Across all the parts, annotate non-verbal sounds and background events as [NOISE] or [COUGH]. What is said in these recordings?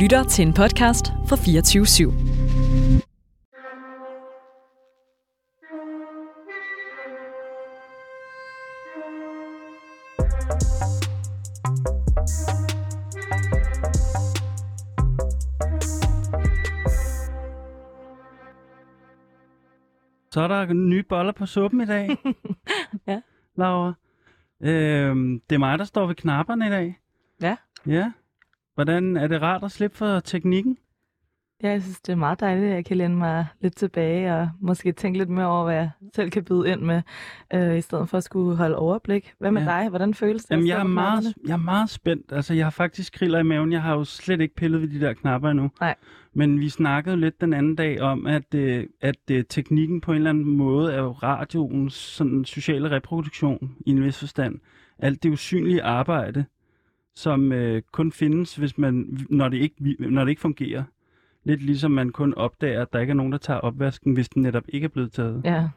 lytter til en podcast fra 24 /7. Så er der nye boller på suppen i dag. [LAUGHS] Ja. Laura. Øhm, det er mig, der står ved knapperne i dag. Ja. Ja. Hvordan er det rart at slippe for teknikken? Ja, jeg synes, det er meget dejligt, at jeg kan læne mig lidt tilbage og måske tænke lidt mere over, hvad jeg selv kan byde ind med, øh, i stedet for at skulle holde overblik. Hvad med Ja. dig? Hvordan føles det? Jamen, jeg er, meget, jeg er meget spændt. Altså, jeg har faktisk kriller i maven. Jeg har jo slet ikke pillet ved de der knapper endnu. Nej. Men vi snakkede lidt den anden dag om, at, øh, at øh, teknikken på en eller anden måde er jo radioens sådan, sociale reproduktion i en vis forstand. Alt det usynlige arbejde, som øh, kun findes, hvis man, når, det ikke, når det ikke fungerer. Lidt ligesom man kun opdager, at der ikke er nogen, der tager opvasken, hvis den netop ikke er blevet taget. Ja.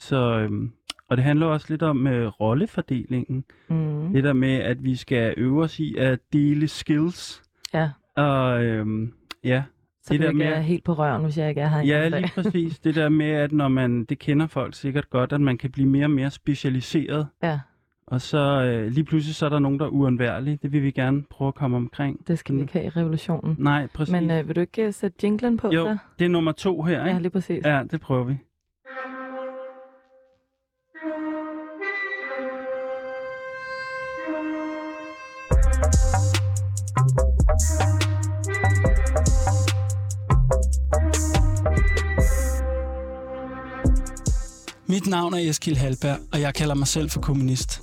Så, øhm, og det handler også lidt om øh, rollefordelingen. Mm. Det der med, at vi skal øve os i at dele skills. Ja. Og øhm, ja, Så det der med- er helt på røven, hvis jeg ikke er her ja, lige præcis. [LAUGHS] Det der med, at når man, det kender folk sikkert godt, at man kan blive mere og mere specialiseret. Ja, Og så øh, lige pludselig så er der nogen, der er uundværlige. Det vil vi gerne prøve at komme omkring. det skal vi ikke have i revolutionen. Nej, præcis. Men øh, vil du ikke øh, sætte jinglen på jo, så? det er nummer to her, Ja, ikke? lige præcis. Ja, det prøver vi. Mit navn er Eskil Halberg, og jeg kalder mig selv for kommunist.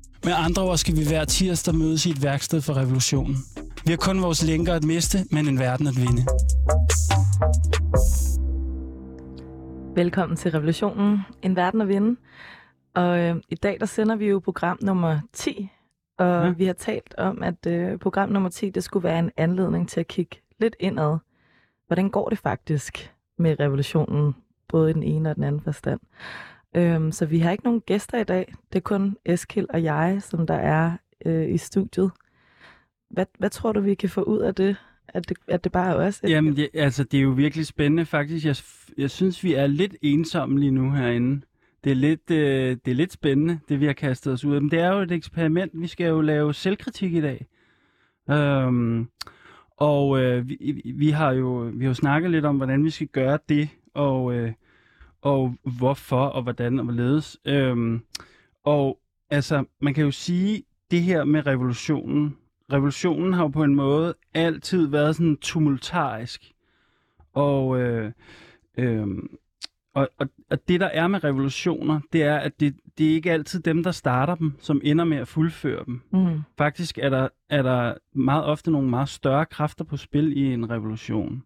Med andre ord skal vi hver tirsdag mødes i et værksted for revolutionen. Vi har kun vores lænker at miste, men en verden at vinde. Velkommen til Revolutionen, en verden at vinde. Og øh, i dag der sender vi jo program nummer 10, og Ja. vi har talt om, at øh, program nummer 10, det skulle være en anledning til at kigge lidt indad. Hvordan går det faktisk med revolutionen, både i den ene og den anden forstand? Øhm, så vi har ikke nogen gæster i dag. Det er kun Eskil og jeg, som der er øh, i studiet. Hvad, hvad tror du, vi kan få ud af det? At det, at det bare er os? Jamen, det, altså, det er jo virkelig spændende. Faktisk, jeg, jeg synes, vi er lidt ensomme lige nu herinde. Det er, lidt, øh, det er lidt spændende, det vi har kastet os ud af. Men det er jo et eksperiment. Vi skal jo lave selvkritik i dag. Øhm, og øh, vi, vi, har jo, vi har jo snakket lidt om, hvordan vi skal gøre det, og, øh, og hvorfor, og hvordan og hvorledes. Øhm, og altså, man kan jo sige, det her med revolutionen, revolutionen har jo på en måde altid været sådan tumultarisk. Og, øh, øh, og, og, og det der er med revolutioner, det er, at det, det er ikke altid dem, der starter dem, som ender med at fuldføre dem. Mm. Faktisk er der, er der meget ofte nogle meget større kræfter på spil i en revolution.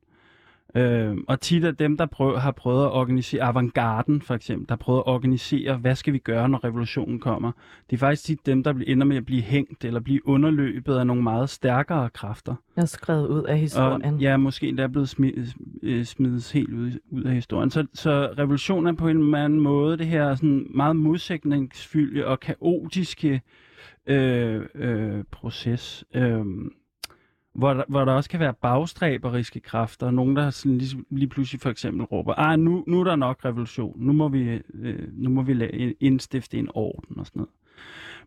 Øh, og tit er dem, der prøv, har prøvet at organisere, avantgarden for eksempel, der har prøvet at organisere, hvad skal vi gøre, når revolutionen kommer. Det er faktisk tit dem, der ender med at blive hængt eller blive underløbet af nogle meget stærkere kræfter. Jeg er skrevet ud af historien. Og ja, måske endda er blevet smidt, smidt helt ud, ud af historien. Så, så revolutionen er på en eller anden måde det her sådan meget modsætningsfyldte og kaotiske øh, øh, proces, øh, hvor, der, hvor der også kan være bagstræberiske kræfter. Nogen, der sådan lige, lige pludselig for eksempel råber, ah, nu, nu er der nok revolution. Nu må vi, øh, nu må vi lave, indstifte en orden og sådan noget.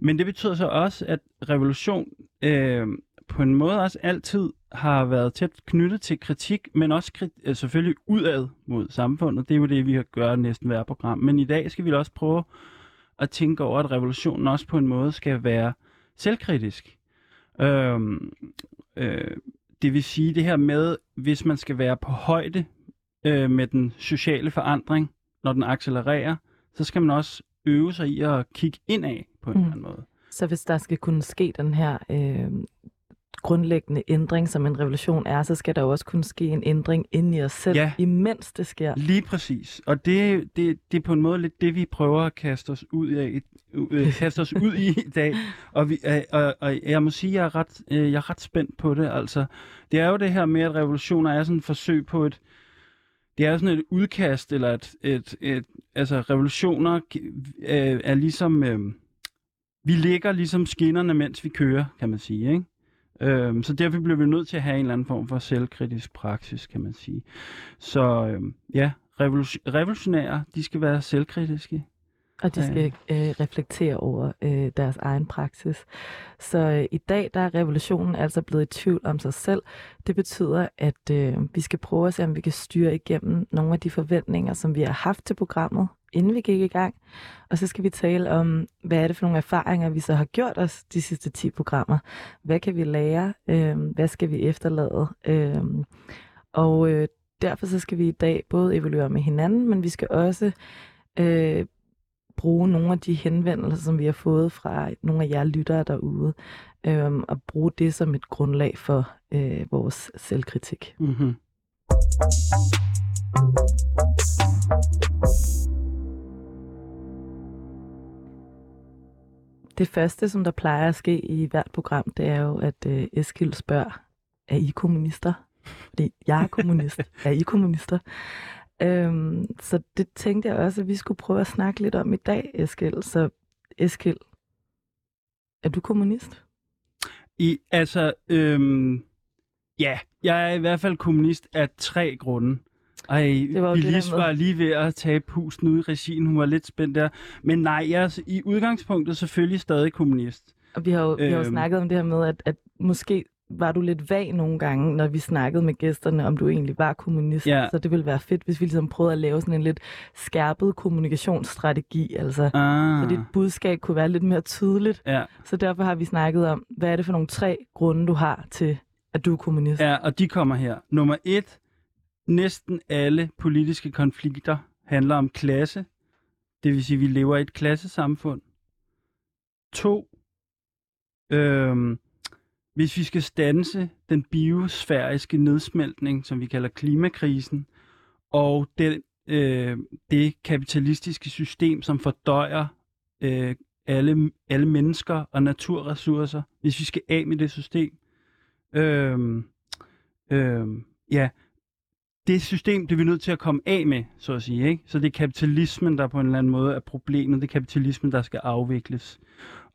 Men det betyder så også, at revolution øh, på en måde også altid har været tæt knyttet til kritik, men også krit- øh, selvfølgelig udad mod samfundet. Det er jo det, vi har gør næsten hver program. Men i dag skal vi også prøve at tænke over, at revolutionen også på en måde skal være selvkritisk. Øhm, øh, det vil sige det her med, hvis man skal være på højde øh, med den sociale forandring, når den accelererer, så skal man også øve sig i at kigge indad på en Mm. eller anden måde. Så hvis der skal kunne ske den her øh, grundlæggende ændring, som en revolution er, så skal der jo også kunne ske en ændring inde i os selv, Ja. imens det sker. Lige præcis. Og det, det, det er på en måde lidt det, vi prøver at kaste os ud, af, øh, kaste os ud i i dag. Og, vi, øh, og, og jeg må sige, at jeg er, ret, øh, jeg er ret spændt på det. Altså, det er jo det her med, at revolutioner er sådan et forsøg på et... Det er jo sådan et udkast, eller et... et, et altså, revolutioner øh, er ligesom... Øh, vi ligger ligesom skinnerne, mens vi kører, kan man sige, ikke? Øhm, så derfor bliver vi nødt til at have en eller anden form for selvkritisk praksis, kan man sige. Så øhm, ja, revolution- revolutionære, de skal være selvkritiske. Og de skal øh, reflektere over øh, deres egen praksis. Så øh, i dag der er revolutionen altså blevet i tvivl om sig selv. Det betyder, at øh, vi skal prøve at se, om vi kan styre igennem nogle af de forventninger, som vi har haft til programmet, inden vi gik i gang. Og så skal vi tale om, hvad er det for nogle erfaringer, vi så har gjort os de sidste 10 programmer. Hvad kan vi lære? Øh, hvad skal vi efterlade? Øh, og øh, derfor så skal vi i dag både evaluere med hinanden, men vi skal også øh, bruge nogle af de henvendelser, som vi har fået fra nogle af jer lyttere derude, øh, og bruge det som et grundlag for øh, vores selvkritik. Mm-hmm. Det første, som der plejer at ske i hvert program, det er jo, at øh, Eskild spørger, er I kommunister? Fordi jeg er kommunist. [LAUGHS] er I kommunister? Øhm, så det tænkte jeg også, at vi skulle prøve at snakke lidt om i dag, Eskild. Så Eskild, er du kommunist? I, altså, øhm, ja, jeg er i hvert fald kommunist af tre grunde. Ej, Det var med- var lige ved at tage pusten ud i regien. Hun var lidt spændt der. Men nej, jeg er i udgangspunktet selvfølgelig stadig kommunist. Og vi har jo, vi har jo Øhm. snakket om det her med, at, at måske var du lidt vag nogle gange, når vi snakkede med gæsterne, om du egentlig var kommunist. Ja. Så det ville være fedt, hvis vi ligesom prøvede at lave sådan en lidt skærpet kommunikationsstrategi. Altså, Ah, så dit budskab kunne være lidt mere tydeligt. ja. Så derfor har vi snakket om, hvad er det for nogle tre grunde, du har til, at du er kommunist? ja, og de kommer her. Nummer et. Næsten alle politiske konflikter handler om klasse. Det vil sige, at vi lever i et klassesamfund. To. Øhm, hvis vi skal stanse den biosfæriske nedsmeltning, som vi kalder klimakrisen, og den, øh, det kapitalistiske system, som fordøjer øh, alle, alle mennesker og naturressourcer, hvis vi skal af med det system, øh, øh, ja, det system, det er vi nødt til at komme af med, så at sige. Ikke? Så det er kapitalismen, der på en eller anden måde er problemet. Det er kapitalismen, der skal afvikles.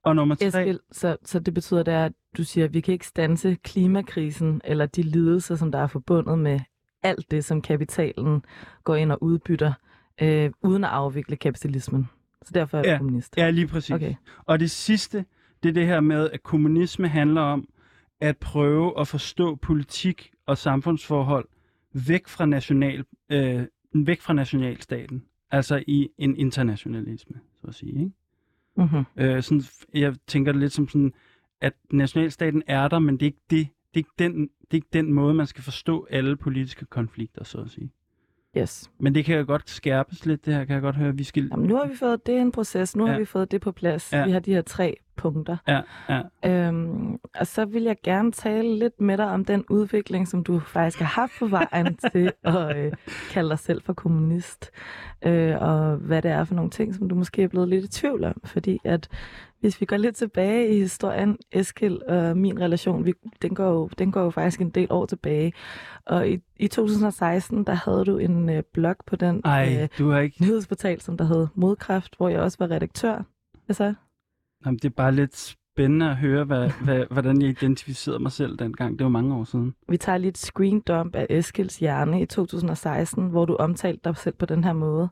Og nummer tre... Eskild, så, så det betyder, det er, at du siger, at vi kan ikke stanse klimakrisen eller de lidelser, som der er forbundet med alt det, som kapitalen går ind og udbytter, øh, uden at afvikle kapitalismen. Så derfor er du Ja. kommunist. Ja, lige præcis. Okay. Og det sidste, det er det her med, at kommunisme handler om at prøve at forstå politik og samfundsforhold væk fra, national, øh, væk fra nationalstaten. Altså i en internationalisme, så at sige. Ikke? Mm-hmm. Øh, sådan, jeg tænker det lidt som sådan, at nationalstaten er der, men det er ikke, det, det er ikke, den, det er ikke den måde, man skal forstå alle politiske konflikter, så at sige. Yes. Men det kan jo godt skærpes lidt, det her kan jeg godt høre. Vi skal... Jamen, nu har vi fået det en proces. Nu. Ja. har vi fået det på plads. Ja. Vi har de her tre punkter. Ja, ja. Øhm, og så vil jeg gerne tale lidt med dig om den udvikling, som du faktisk har haft på vejen [LAUGHS] til at øh, kalde dig selv for kommunist. Øh, og hvad det er for nogle ting, som du måske er blevet lidt i tvivl om. Fordi at hvis vi går lidt tilbage i historien, Eskild og min relation, vi, den, går jo, den går jo faktisk en del år tilbage. Og i, i 2016, der havde du en øh, blog på den Ej, øh, du har ikke... nyhedsportal, som der hed Modkraft, hvor jeg også var redaktør. Hvad så? Jamen, det er bare lidt spændende at høre, hvad, [LAUGHS] hvad, hvordan jeg identificerede mig selv dengang. Det var mange år siden. Vi tager lige et screen dump af Eskilds hjerne i 2016, hvor du omtalte dig selv på den her måde.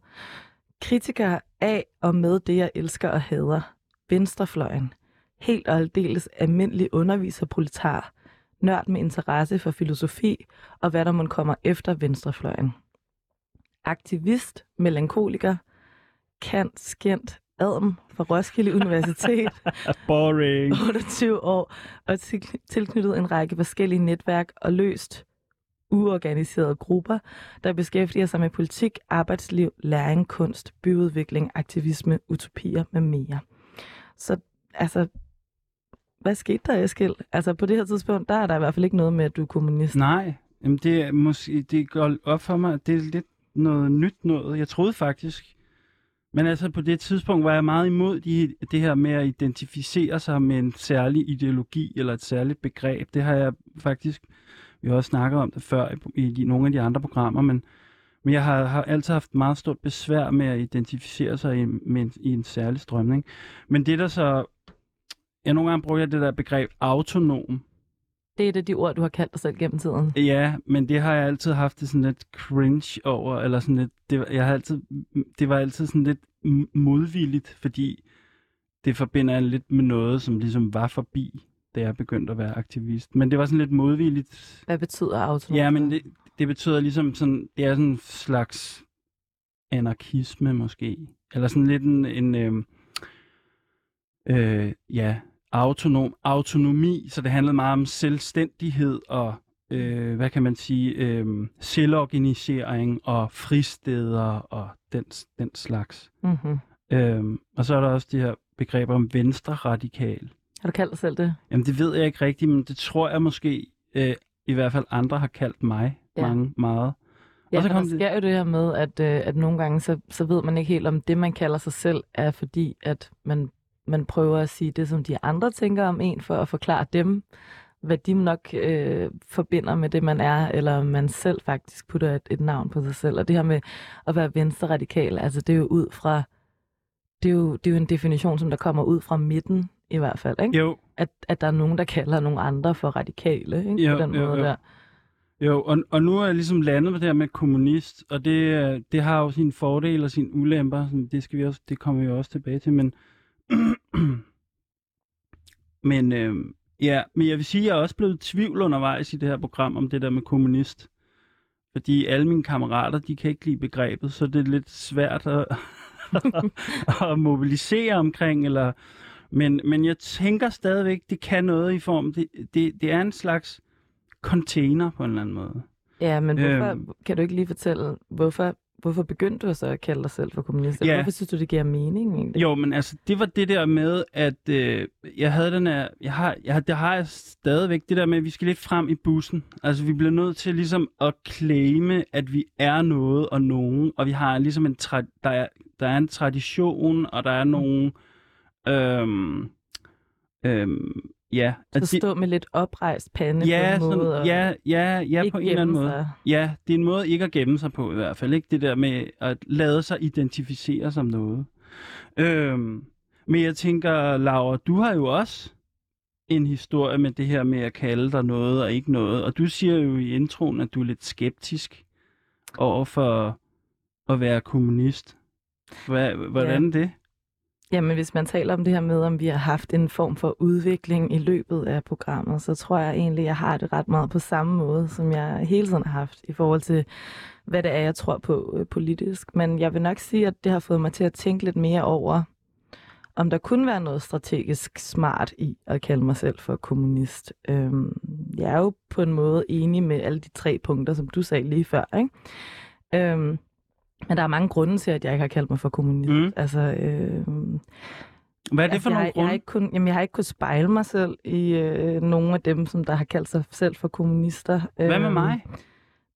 Kritikere af og med det, jeg elsker og hader. Venstrefløjen. Helt og aldeles almindelig underviserproletar. nørd med interesse for filosofi og hvad der må kommer efter venstrefløjen. Aktivist, melankoliker, kant, skændt, adm fra Roskilde Universitet, [LAUGHS] Boring. 28 år, og til, tilknyttet en række forskellige netværk og løst uorganiserede grupper, der beskæftiger sig med politik, arbejdsliv, læring, kunst, byudvikling, aktivisme, utopier med mere. Så altså, hvad skete der, Eskild? Altså på det her tidspunkt, der er der i hvert fald ikke noget med, at du er kommunist. Nej, jamen det, er måske, det går op for mig, at det er lidt noget nyt noget. Jeg troede faktisk, men altså på det tidspunkt var jeg meget imod de, det her med at identificere sig med en særlig ideologi eller et særligt begreb. Det har jeg faktisk, vi har også snakket om det før i, i de, nogle af de andre programmer, men, men jeg har, har altid haft meget stort besvær med at identificere sig i, med en, i en særlig strømning. Men det der så, jeg nogle gange bruger jeg det der begreb autonom, det er et af de ord, du har kaldt dig selv gennem tiden. Ja, men det har jeg altid haft det sådan lidt cringe over, eller sådan lidt, det, jeg har altid, det var altid sådan lidt modvilligt, fordi det forbinder jeg lidt med noget, som ligesom var forbi, da jeg begyndte at være aktivist. Men det var sådan lidt modvilligt. Hvad betyder autonom? Ja, men det, det betyder ligesom sådan, det er sådan en slags anarkisme måske. Eller sådan lidt en, en øh, øh, ja, autonom, autonomi, så det handlede meget om selvstændighed og, øh, hvad kan man sige, øh, selvorganisering og fristeder og den, den slags. Mm-hmm. Øh, og så er der også de her begreber om venstre radikal. Har du kaldt dig selv det? Jamen det ved jeg ikke rigtigt, men det tror jeg måske, øh, i hvert fald andre har kaldt mig Ja. mange, meget. Ja, Og så kom der det- sker jo det her med, at, øh, at nogle gange, så, så ved man ikke helt, om det, man kalder sig selv, er fordi, at man, man prøver at sige det, som de andre tænker om en, for at forklare dem, hvad de nok øh, forbinder med det, man er, eller man selv faktisk putter et, et navn på sig selv. Og det her med at være venstre radikal, altså det er jo ud fra, det er jo, det er jo en definition, som der kommer ud fra midten, i hvert fald, ikke? Jo, At, at der er nogen, der kalder nogle andre for radikale, ikke? Jo, på den jo, måde jo. der. Jo, og, og nu er jeg ligesom landet på det her med kommunist, og det, øh, det har jo sine fordele og sine ulemper, det, skal vi også, det kommer vi også tilbage til, men, [CLEARS THROAT] men, øh, ja, men jeg vil sige, at jeg er også blevet i tvivl undervejs i det her program om det der med kommunist, fordi alle mine kammerater, de kan ikke lide begrebet, så det er lidt svært at, [LAUGHS] at mobilisere omkring, eller, men, men jeg tænker stadigvæk, det kan noget i form, det, det, det er en slags container på en eller anden måde. Ja, men hvorfor, Øhm. kan du ikke lige fortælle, hvorfor, hvorfor begyndte du så at kalde dig selv for kommunist? Ja. Hvorfor synes du, det giver mening egentlig? Jo, men altså, det var det der med, at øh, jeg havde den her, jeg har, jeg, har- det har jeg stadigvæk, det der med, at vi skal lidt frem i bussen. Altså, vi bliver nødt til ligesom at claime, at vi er noget og nogen, og vi har ligesom en, tra- der, er, der er en tradition, og der er nogle, øhm, øhm, ja. Så at det- stå med lidt oprejst pande ja, på en måde, sådan, ja, ja, ja, på en eller anden måde. Ja, det er en måde ikke at gemme sig på i hvert fald. Ikke det der med at lade sig identificere som noget. Øhm, men jeg tænker, Laura, du har jo også en historie med det her med at kalde dig noget og ikke noget. Og du siger jo i introen, at du er lidt skeptisk over for at være kommunist. Hvad, hvordan er det? Jamen, hvis man taler om det her med, om vi har haft en form for udvikling i løbet af programmet, så tror jeg egentlig, jeg har det ret meget på samme måde, som jeg hele tiden har haft i forhold til, hvad det er, jeg tror på øh, politisk. Men jeg vil nok sige, at det har fået mig til at tænke lidt mere over, om der kunne være noget strategisk smart i at kalde mig selv for kommunist. Øhm, jeg er jo på en måde enig med alle de tre punkter, som du sagde lige før. Ikke? Øhm, men der er mange grunde til, at jeg ikke har kaldt mig for kommunist. Mm. Altså, øhm, Hvad er det altså, for jeg, nogle har- jeg, har grunde? ikke kun, jamen, jeg har ikke kunnet spejle mig selv i øh, nogle af dem, som der har kaldt sig selv for kommunister. Hvad med Øhm, mig?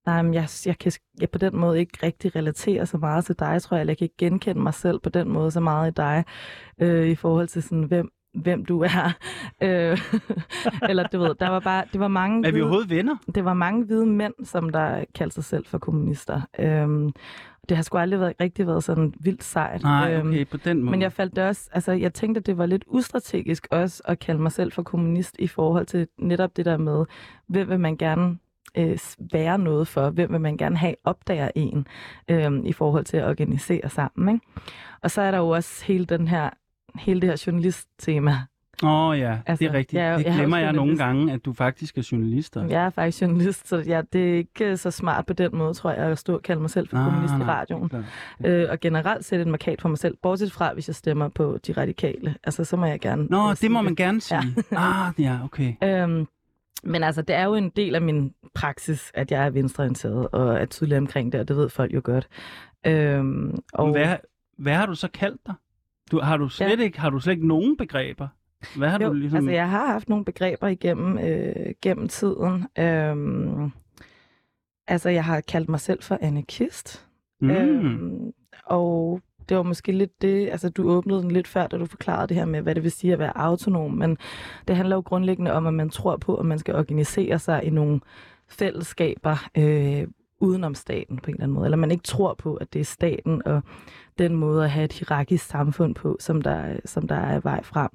Nej, men jeg, jeg kan jeg på den måde ikke rigtig relatere så meget til dig, tror jeg. Eller jeg kan ikke genkende mig selv på den måde så meget i dig, øh, i forhold til sådan, hvem, hvem du er. [LAUGHS] Øh, [LAUGHS] eller du ved, der var bare, det var mange Er vi overhovedet venner? det var mange hvide mænd, som der kaldte sig selv for kommunister. Øhm, det har sgu aldrig været, rigtig været sådan vildt sejt. Nej, Øhm, okay, på den måde. men jeg faldt også, altså jeg tænkte, at det var lidt ustrategisk også at kalde mig selv for kommunist i forhold til netop det der med, hvem vil man gerne øh, være noget for, hvem vil man gerne have opdager en øh, i forhold til at organisere sammen. Ikke? Og så er der jo også hele den her hele det her journalisttema, Åh oh, ja, altså, Altså, det er rigtigt. jeg det jeg er glemmer jeg, nogle gange, at du faktisk er journalist. også. Jeg er faktisk journalist, så jeg, det er ikke så smart på den måde, tror jeg, at stå og kalde mig selv for Nej, kommunist i radioen. klart. Øh, og generelt sætte et markat for mig selv, bortset fra, hvis jeg stemmer på de radikale. Altså, så må jeg gerne... Nå, øh, det må man gerne sige. [LAUGHS] ah, ja, okay. Øhm, men altså, det er jo en del af min praksis, at jeg er venstreorienteret og er tydelig omkring det, og det ved folk jo godt. Øhm, Og... Hvad, hvad har du så kaldt dig? Du, har, du slet Ja. ikke, har du slet ikke nogen begreber? Hvad har jo, du ligesom... altså, jeg har haft nogle begreber igennem øh, gennem tiden. Øhm, altså, jeg har kaldt mig selv for anarkist. mm. Øhm, og det var måske lidt det, altså du åbnede den lidt før, da du forklarede det her med, hvad det vil sige at være autonom, men det handler jo grundlæggende om, at man tror på, at man skal organisere sig i nogle fællesskaber øh, udenom staten på en eller anden måde, eller man ikke tror på, at det er staten og den måde at have et hierarkisk samfund på, som der, som der er vej frem.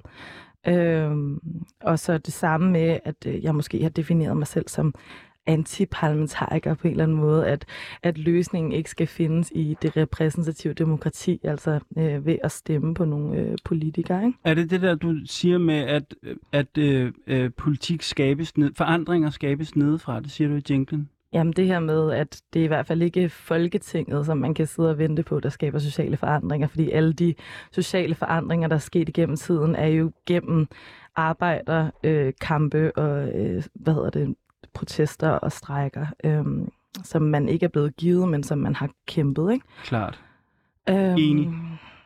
Øhm, og så det samme med, at øh, jeg måske har defineret mig selv som antiparlamentariker på en eller anden måde, at, at løsningen ikke skal findes i det repræsentative demokrati, altså øh, ved at stemme på nogle øh, politikere. Ikke? Er det det der, du siger med, at, at øh, øh, politik skabes ned, forandringer skabes nedefra? Det siger du i jinglen. Jamen det her med, at det er i hvert fald ikke Folketinget, som man kan sidde og vente på, der skaber sociale forandringer, fordi alle de sociale forandringer, der er sket igennem tiden, er jo gennem arbejder, øh, kampe og øh, hvad hedder det, protester og strejker, øh, som man ikke er blevet givet, men som man har kæmpet. Ikke? Klart. Øhm, Enig.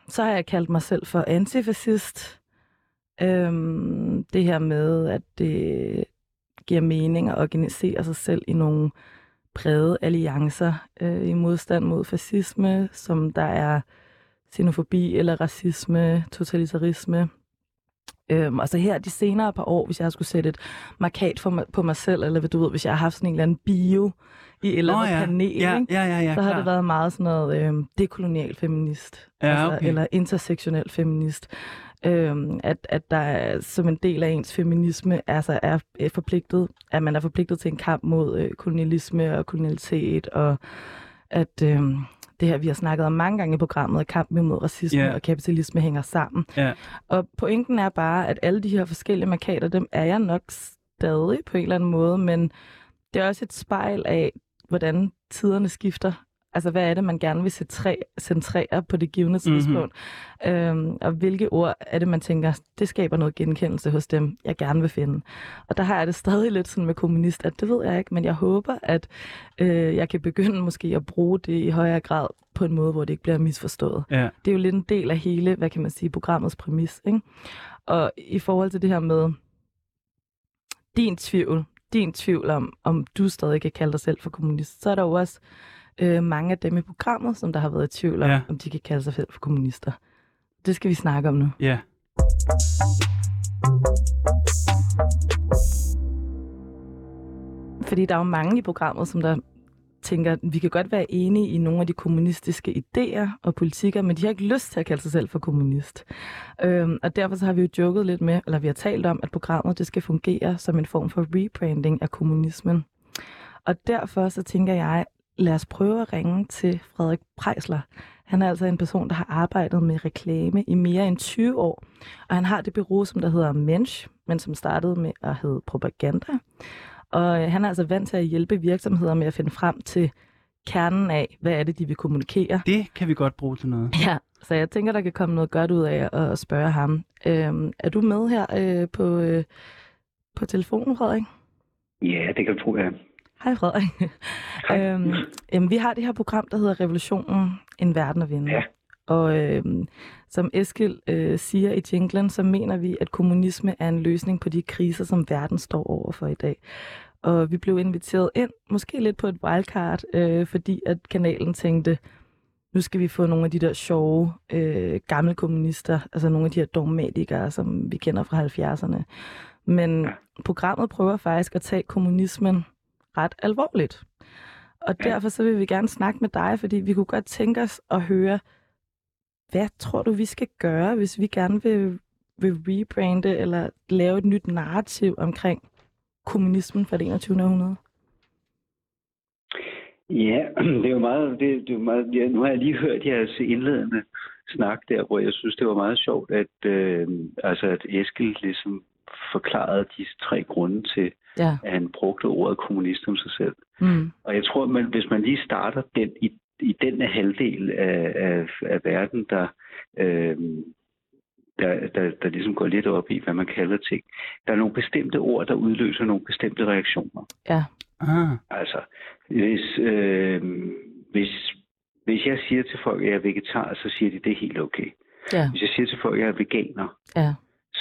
Så har jeg kaldt mig selv for antifascist. Øhm, det her med, at det giver mening at organisere sig selv i nogle brede alliancer øh, i modstand mod fascisme, som der er xenofobi eller racisme, totalitarisme. Øhm, og så her de senere par år, hvis jeg skulle sætte et markat for mig, på mig selv, eller du ved, hvis jeg har haft sådan en eller anden bio i et eller andet ja. panel, Ja, ikke? ja, ja, ja, så har det været meget sådan noget øh, dekolonial feminist. Ja, okay. Eller intersektionel feminist. Øhm, at, at der er, som en del af ens feminisme altså er, er forpligtet, at man er forpligtet til en kamp mod øh, kolonialisme og kolonialitet, og at øh, det her, vi har snakket om mange gange i programmet, at kampen imod racisme Ja. og kapitalisme hænger sammen. Ja. Og pointen er bare, at alle de her forskellige markader, dem er jeg nok stadig på en eller anden måde, men det er også et spejl af, hvordan tiderne skifter. Altså, hvad er det, man gerne vil centrere, på det givende tidspunkt? Mm-hmm. Øhm, og hvilke ord er det, man tænker, det skaber noget genkendelse hos dem, jeg gerne vil finde. Og der har jeg det stadig lidt sådan med kommunist, at det ved jeg ikke, men jeg håber, at øh, jeg kan begynde måske at bruge det i højere grad på en måde, hvor det ikke bliver misforstået Ja. det er jo lidt en del af hele, hvad kan man sige, programmets præmis. Ikke? Og i forhold til det her med din tvivl, din tvivl om, om du stadig kan kalde dig selv for kommunist, så er der jo også øh, mange af dem i programmet, som der har været i tvivl om, Ja. om de kan kalde sig selv for kommunister. Det skal vi snakke om nu. Ja. Fordi der er jo mange i programmet, som der tænker, at vi kan godt være enige i nogle af de kommunistiske idéer og politikker, men de har ikke lyst til at kalde sig selv for kommunist. Øhm, og derfor så har vi jo joket lidt med, eller vi har talt om, at programmet det skal fungere som en form for rebranding af kommunismen. Og derfor så tænker jeg, lad os prøve at ringe til Frederik Prejsler. Han er altså en person, der har arbejdet med reklame i mere end 20 år. Og han har det bureau, som der hedder Mensch, men som startede med at hedde Propaganda. Og øh, han er altså vant til at hjælpe virksomheder med at finde frem til kernen af, hvad er det, de vil kommunikere. Det kan vi godt bruge til noget. Ja, så jeg tænker, der kan komme noget godt ud af at spørge ham. Øhm, er du med her øh, på, øh, på telefonen, Frederik? Ja, det kan du tro, ja. Hej, Frederik. Hej. øhm, jamen, vi har det her program, der hedder Revolutionen, en verden at vinde. Ja. Og øhm, som Eskil øh, siger i jinglen, så mener vi, at kommunisme er en løsning på de kriser, som verden står overfor i dag. Og vi blev inviteret ind, måske lidt på et wildcard, øh, fordi at kanalen tænkte, nu skal vi få nogle af de der sjove øh, gamle kommunister, altså nogle af de her dogmatikere, som vi kender fra 70'erne. Men programmet prøver faktisk at tage kommunismen ret alvorligt. Og derfor så vil vi gerne snakke med dig, fordi vi kunne godt tænke os at høre, hvad tror du, vi skal gøre, hvis vi gerne vil, vil rebrande eller lave et nyt narrativ omkring kommunismen fra det 21. århundrede? Ja, [CLEARS THROAT] det er jo meget, det, det er jo meget ja, nu har jeg lige hørt jeres indledende snak der, hvor jeg synes, det var meget sjovt, at, øh, altså, at Eskild ligesom forklarede de tre grunde til, Ja. at han brugte ordet kommunist om sig selv. Mm. Og jeg tror, man, hvis man lige starter den, i, i den halvdel af, af, af verden, der, øh, der, der, der ligesom går lidt op i, hvad man kalder ting. Der er nogle bestemte ord, der udløser nogle bestemte reaktioner. Ja. Ah, Altså, hvis, øh, hvis, hvis jeg siger til folk, at jeg er vegetar, så siger de, det er helt okay. Ja. Hvis jeg siger til folk, at jeg er veganer, Ja.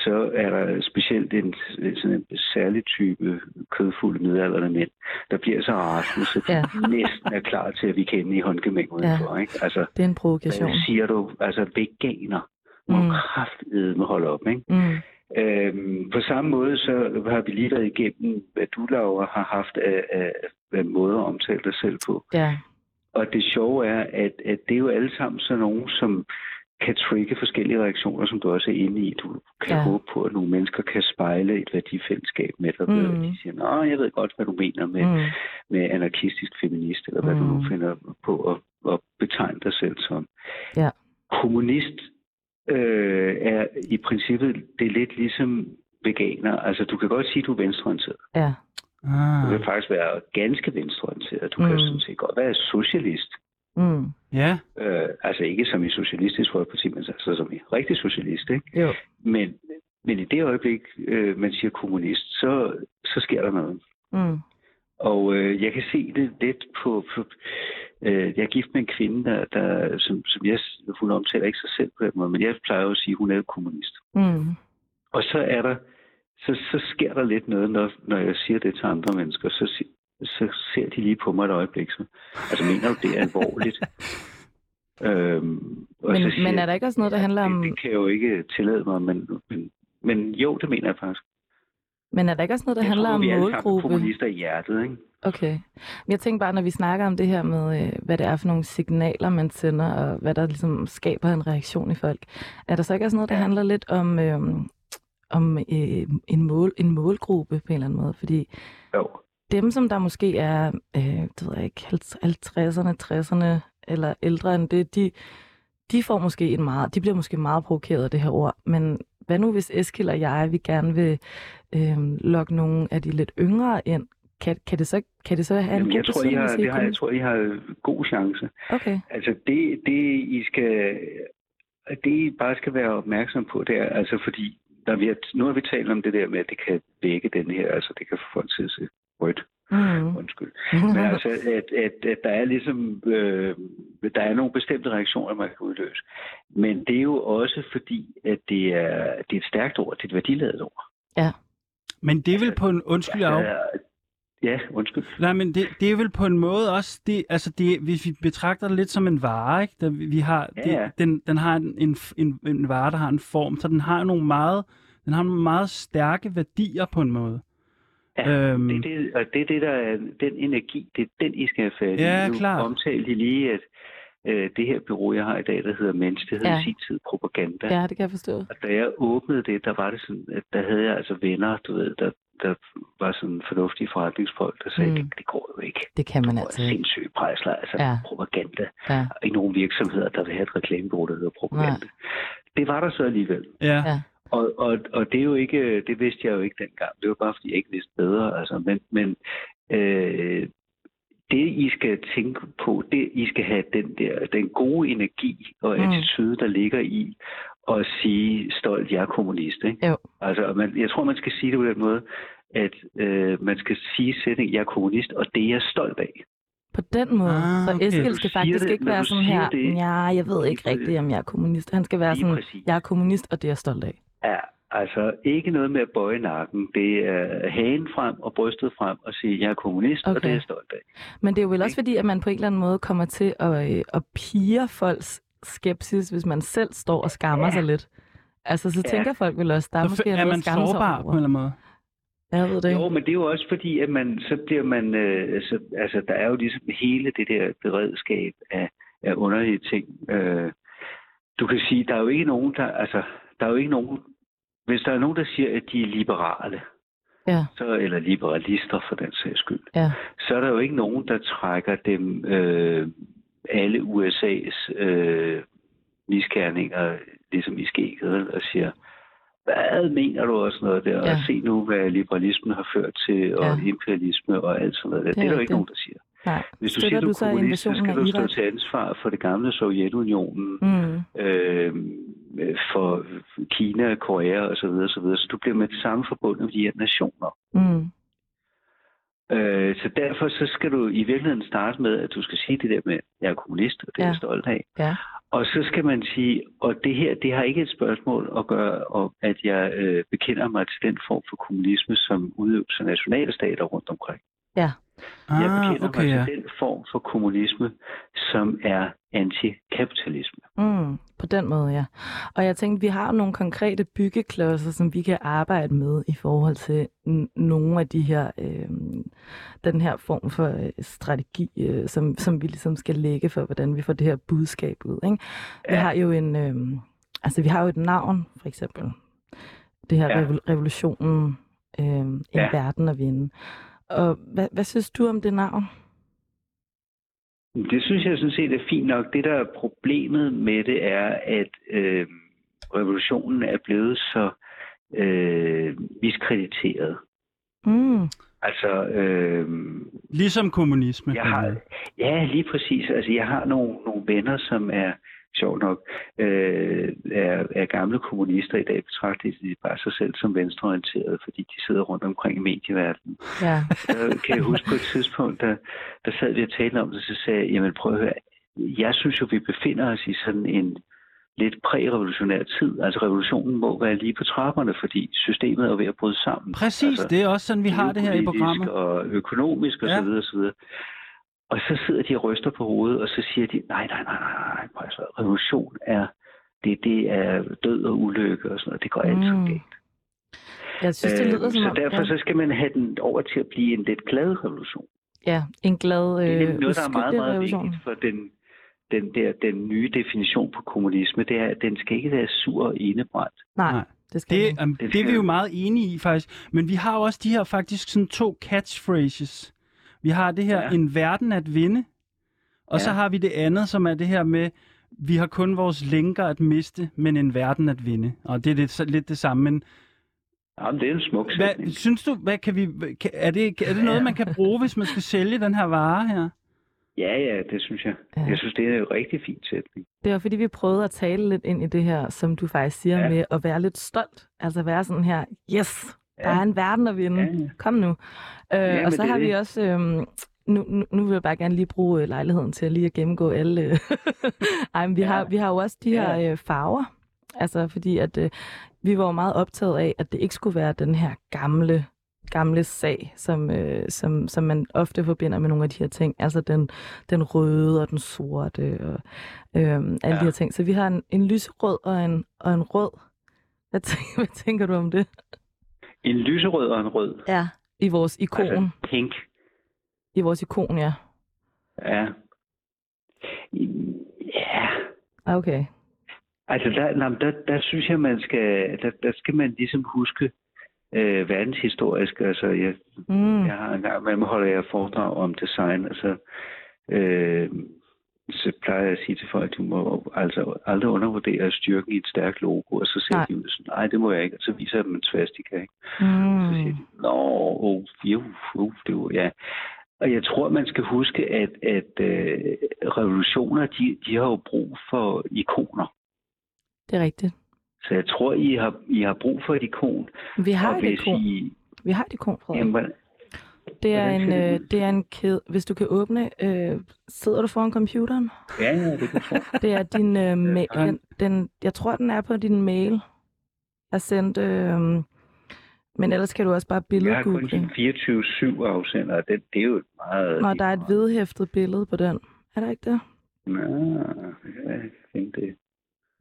Så er der specielt en, sådan en særlig type kødfulde midaldrende mænd, der bliver så rasende, så de Ja. ja. næsten er klar til, at vi kan ende i håndgemæng udenfor. Ikke? Altså, Det er en provokation. hvad siger du? Altså, veganer må Mm. kraftedeme holde op. Ikke? Mm. Øhm, på samme måde så har vi lige været igennem, hvad du, Laura, har haft af, af, af måder at omtale dig selv på. Ja. Og det sjove er, at, at det er jo alle sammen sådan nogen, som kan trigge forskellige reaktioner, som du også er inde i. Du kan Ja. håbe på, at nogle mennesker kan spejle et værdifællesskab med dig. Mm. De siger, Nå, jeg ved godt, hvad du mener med, mm. Med anarkistisk feminist, eller hvad mm. du nu Mm. finder på at, at betegne dig selv som. Ja. Kommunist øh, er i princippet, det er lidt ligesom veganer. Altså, du kan godt sige, at du er venstreorienteret. Ja. Du ah, kan faktisk være ganske venstreorienteret. Du Mm. kan sådan set godt være socialist. Mm. ja. Øh, altså ikke som i Socialistisk Folkeparti, men altså som i rigtig socialist. Ikke? Jo. Men, men i det øjeblik, øh, man siger kommunist, så, så sker der noget. Mm. Og øh, jeg kan se det lidt på... på øh, jeg er gift med en kvinde, der, der som, som jeg, hun omtaler ikke sig selv på den måde, men jeg plejer jo at sige, at hun er kommunist. Mm. Og så er der, så, så sker der lidt noget, når, når jeg siger det til andre mennesker, så, så ser de lige på mig et øjeblik. Så, altså, mener du, det er alvorligt? [LAUGHS] øhm, og Men, så siger men er jeg, der ikke også noget, der handler om... det, det kan jeg jo ikke tillade mig, men, men, men jo, det mener jeg faktisk. Men er der ikke også noget, der jeg handler tror, om vi er alle sammen målgruppe? kommunister i hjertet, ikke? Okay. Men jeg tænker bare, når vi snakker om det her med, øh, hvad det er for nogle signaler, man sender, og hvad der ligesom skaber en reaktion i folk, er der så ikke også noget, der Ja. handler lidt om, øh, om øh, en, mål, en målgruppe på en eller anden måde? Fordi Jo. Dem, som der måske er, øh, det ved jeg ikke, 50'erne, 60'erne eller ældre end det, de, de får måske en meget, de bliver måske meget provokeret af det her ord, men hvad nu hvis Eskild og jeg, vi gerne vil øh, lokke nogle af de lidt yngre ind, kan, kan, det, så, kan det så have en Jamen, god jeg, tror, I betydning, har, det har, jeg tror, I har god chance. Okay, Altså, det, det I skal... Det, I bare skal være opmærksom på, det er, altså fordi, når vi har, nu har vi talt om det der med, at det kan vække den her, altså det kan få folk til at se rødt, mm. undskyld. Men altså, at, at, at der er ligesom, øh, der er nogle bestemte reaktioner, man kan udløse. Men det er jo også fordi, at det er, det er et stærkt ord, det er et værdiladet ord. Men det er vel på en undskyld af... Ja, ja, undskyld. Nej, men det, det er vel på en måde også, det, altså det, hvis vi betragter det lidt som en vare, ikke? Der, vi har, Ja, det, ja. den, den har en, en, en, en vare, der har en form, så den har nogle meget, den har nogle meget stærke værdier på en måde. Ja, Øhm. det, det, og det er det, der er den energi, det er den, I skal have fat i. Ja, nu klart. omtalte I lige, at øh, det her bureau, jeg har i dag, der hedder Mens, det hedder Ja. ja. sin tid propaganda. ja, det kan jeg forstå. Og da jeg åbnede det, der var det sådan, at der havde jeg altså venner, du ved, der, der var sådan fornuftige forretningsfolk, der sagde, Mm. det, det går jo ikke. Det kan man altså ikke. sindssygt prejsler, altså Ja. ja. propaganda. Ja. I nogle virksomheder, der vil have et reklamebureau, der hedder propaganda. Det var der så alligevel. Ja. Ja. Og, og, og det er jo ikke, det vidste jeg jo ikke dengang. Det var bare fordi, jeg ikke vidste bedre. Altså, men men øh, det, I skal tænke på, det, I skal have den der, den gode energi og Mm. attitude, der ligger i at sige stolt, jeg er kommunist. Ikke? Jo. Altså, man, jeg tror, man skal sige det på den måde, at øh, man skal sige sætning, jeg er kommunist, og det er jeg stolt af. På den måde. Ah, så. Eskild skal faktisk det, ikke være sådan her, det. ja, jeg ved ikke rigtigt, om jeg er kommunist. Han skal være sådan, præcis. jeg er kommunist, og det er jeg stolt af. Ja, altså ikke noget med at bøje nakken. Det er hagen frem og brystet frem og sige, jeg er kommunist, okay. og det er jeg stolt af. Men det er jo vel også fordi, at man på en eller anden måde kommer til at, øh, at pige folks skepsis, hvis man selv står og skammer Ja. sig lidt. Altså, så Ja. tænker folk vel også, der er Så måske er noget man sårbar på en eller anden måde. Jeg ved det ikke. Jo, men det er jo også fordi, at man, så bliver man, øh, så, altså der er jo ligesom hele det der beredskab af, af underlige ting. Øh, du kan sige, der er jo ikke nogen, der, altså, der er jo ikke nogen, hvis der er nogen, der siger, at de er liberale, Ja, så, eller liberalister for den sags skyld, ja, så er der jo ikke nogen, der trækker dem øh, alle USA's øh, miskærninger, ligesom i skægget, og siger, hvad mener du og sådan noget der, Ja. og se nu, hvad liberalismen har ført til, og Ja. imperialisme og alt sådan noget der. Det Det er er, der jo ikke nogen, der siger. Nej. Hvis du Støtter siger, du du er så kommunist, så skal du stå til ansvar for det gamle Sovjetunionen, Mm. øh, for Kina, Korea osv. Så, videre, så, videre. så du bliver med det samme forbundet med de her nationer. Mm. Øh, så derfor så skal du i virkeligheden starte med, at du skal sige det der med, at jeg er kommunist, og det er Ja. jeg stolt af. Ja. Og så skal man sige, og det her, det har ikke et spørgsmål at gøre om, at jeg øh, bekender mig til den form for kommunisme, som udøves af nationalstater rundt omkring. Ja. Jeg Ah, bekender okay, mig ja. til den form for kommunisme, som er antikapitalisme. Mm, på den måde, ja. Og jeg tænkte, vi har nogle konkrete byggeklodser, som vi kan arbejde med i forhold til n- nogle af de her, øh, den her form for øh, strategi, øh, som, som vi ligesom skal lægge for, hvordan vi får det her budskab ud. Ikke? Vi Ja. har jo en, øh, altså vi har jo et navn, for eksempel. Det her Ja. ja. revolutionen, øh, en Ja. ja. verden at vinde. Og hvad, hvad synes du om det navn? Det synes jeg sådan set er fint nok. Det, der er problemet med det, er, at øh, revolutionen er blevet så øh, miskrediteret. Mm, Altså, øh, Ligesom kommunisme. jeg har, ja, lige præcis. Altså, jeg har nogle, nogle venner, som er, sjovt nok, øh, er, er gamle kommunister i dag, betragter de bare sig selv som venstreorienterede, fordi de sidder rundt omkring i medieverdenen. ja. Så [LAUGHS] kan jeg huske på et tidspunkt, der, der sad vi og talte om det, så sagde jeg, jamen prøv at høre, jeg synes jo, vi befinder os i sådan en lidt prærevolutionær tid. Altså revolutionen må være lige på trapperne, fordi systemet er ved at bryde sammen. Præcis, altså, det er også sådan, vi har det her i programmet. og økonomisk og Ja. så videre, og så videre. Og så sidder de og ryster på hovedet, og så siger de, nej, nej, nej, nej, nej, revolution er, det, det er død og ulykke og sådan noget. Det går altid Mm. galt. Jeg synes, det lyder Øh, som så om... derfor ja. så skal man have den over til at blive en lidt glad revolution. Ja, en glad, Det er øh, nemlig noget, der er meget, meget revolution. vigtigt for den, den, der, den nye definition på kommunisme. Det er, at den skal ikke være sur og indebrændt. Nej, Nej. det skal Det, det, um, Det det er vi jo meget enige i faktisk. Men vi har jo også de her faktisk sådan to catchphrases. Vi har det her, Ja. en verden at vinde. Og så Ja. har vi det andet, som er det her med, vi har kun vores lænker at miste, men en verden at vinde. Og det er lidt, så- lidt det samme. Men Jamen, det er en smuk hvad, sætning. synes du, hvad kan vi, kan, er, det, er det noget, man kan bruge, hvis man skal sælge den her vare her? Ja, ja, det synes jeg. Ja. Jeg synes, det er en rigtig fin sætning. det var fordi, vi prøvede at tale lidt ind i det her, som du faktisk siger, Ja. ja. med at være lidt stolt. Altså være sådan her, yes, der Ja. er en verden at vinde. Ja, ja. Kom nu. Øh, og så det har vi det. også... Øh, nu, nu, nu vil jeg bare gerne lige bruge øh, lejligheden til at lige at gennemgå alle... øh, [LAUGHS] Ej, men vi, Ja. har, vi har jo også de her øh, farver. Altså fordi, at øh, vi var jo meget optaget af, at det ikke skulle være den her gamle gamle sag, som, øh, som, som man ofte forbinder med nogle af de her ting. Altså den, den røde og den sorte og øh, alle Ja. de her ting. Så vi har en, en lyserød og en, og en rød. Hvad tænker, [LAUGHS] hvad tænker du om det? En lyserød og en rød. Ja. I vores ikon. Altså pink. I vores ikon, ja. Ja. Ja. Okay. Altså, der, nej, der, der synes jeg, man skal, der, der skal man ligesom huske øh, verdenshistorisk. Altså, jeg, Mm. jeg har en gang med holder jeg foredrag om design. Altså, øh, så plejer jeg at sige til folk, at du må altså aldrig undervurdere styrken i et stærkt logo. Og så siger Nej. de jo sådan, nej, det må jeg ikke. Og så viser jeg dem en svastika, ikke? Så siger Mm. de, nå, oh, jo, jo, det var, ja. Og jeg tror, man skal huske, at, at øh, revolutioner, de, de har jo brug for ikoner. Det er rigtigt. Så jeg tror, I har, I har brug for et ikon. Vi har og et ikon. I, Vi har et ikon, Frederik. jamen, Det er en, øh, det er en kæde. Hvis du kan åbne, øh, sidder du foran computeren? ja, ja, det kan få. Det er din øh, mail. Ja. Den, den, jeg tror, den er på din mail. Jeg sendte... Øh, men ellers kan du også bare Jeg har kun billedgoogle. de 24-7 afsender, og det, det er jo et meget... Når der er et vedhæftet billede på den. Er der ikke det? Nå, jeg tænkte det.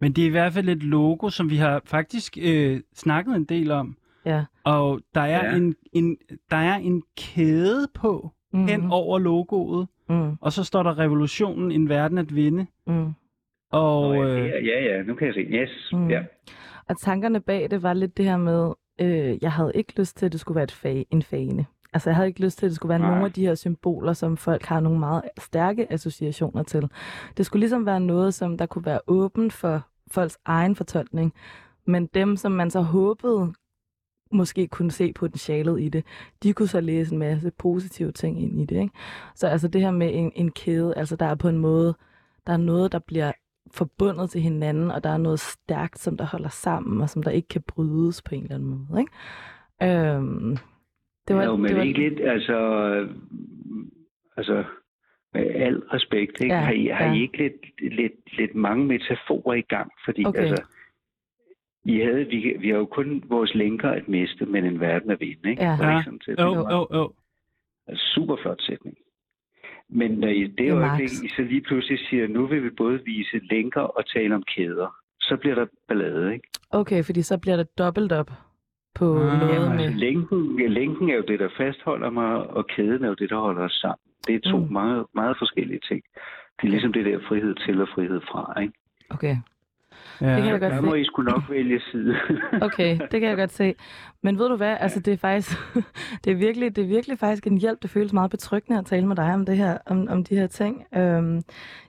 Men det er i hvert fald et logo, som vi har faktisk øh, snakket en del om. Ja. Og der er, Ja. en, en, der er en kæde på Mm. hen over logoet, Mm. og så står der revolutionen, en verden at vinde. Mm. Og Nå, øh, ja, ja, ja, nu kan jeg se. Yes, Mm. ja. Og tankerne bag det var lidt det her med, øh, jeg havde ikke lyst til, at det skulle være et fag, en fane. Altså, jeg havde ikke lyst til, at det skulle være Nej. nogle af de her symboler, som folk har nogle meget stærke associationer til. Det skulle ligesom være noget, som der kunne være åbent for folks egen fortolkning. Men dem, som man så håbede måske kunne se potentialet i det, de kunne så læse en masse positive ting ind i det. Ikke? Så altså det her med en, en kæde, altså der er på en måde, der er noget, der bliver forbundet til hinanden, og der er noget stærkt, som der holder sammen, og som der ikke kan brydes på en eller anden måde. Ikke? Øhm, det var, jo, men det var... ikke lidt, altså, øh, altså med al respekt, ikke? Ja, har, I, har ja. I ikke lidt, lidt, lidt mange metaforer i gang? Fordi Okay. altså, I havde, vi, vi har jo kun vores lænker at miste, men en verden at vinde, ikke? Ja. Var det Ja. ikke sådan set? Jo, Det jo, jo. en super flot sætning. Men når I det er øjeblik. I så lige pludselig siger, nu vil vi både vise lænker og tale om kæder, så bliver der ballade, ikke? Okay, fordi så bliver det dobbelt op på Ah. noget med... altså, lænken, lænken er jo det, der fastholder mig, og kæden er jo det, der holder os sammen. Det er to mm. meget, meget forskellige ting. Det er ligesom det der frihed til og frihed fra, ikke? Okay, Ja. det kan jeg godt Der se. må I sgu nok vælge side. [LAUGHS] Okay, det kan jeg godt se. Men ved du hvad, altså det er faktisk, [LAUGHS] det er virkelig, det er virkelig faktisk en hjælp. Det føles meget betryggende at tale med dig om det her, om, om de her ting. Øhm,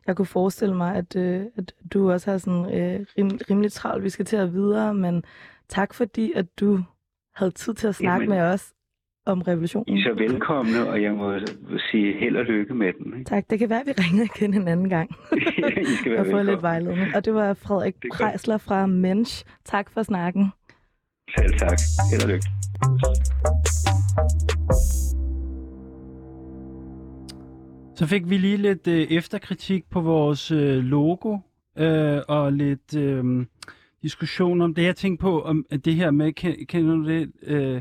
jeg kunne forestille mig, at, øh, at du også har sådan øh, rim, rimelig travlt, vi skal til at videre, men tak fordi, at du havde tid til at snakke Jamen. med os om revolutionen. I er så velkomne, og jeg må sige held og lykke med den. Ikke? Tak, det kan være, at vi ringer igen en anden gang. [LAUGHS] [LAUGHS] I skal være og få lidt vejledning. Og det var Frederik Det er. Prejsler fra Mensch. Tak for snakken. Selv tak. Held og lykke. Så fik vi lige lidt øh, efterkritik på vores øh, logo, øh, og lidt øh, diskussion om det. Jeg tænkte på, om at det her med, ke- kender du det? Øh,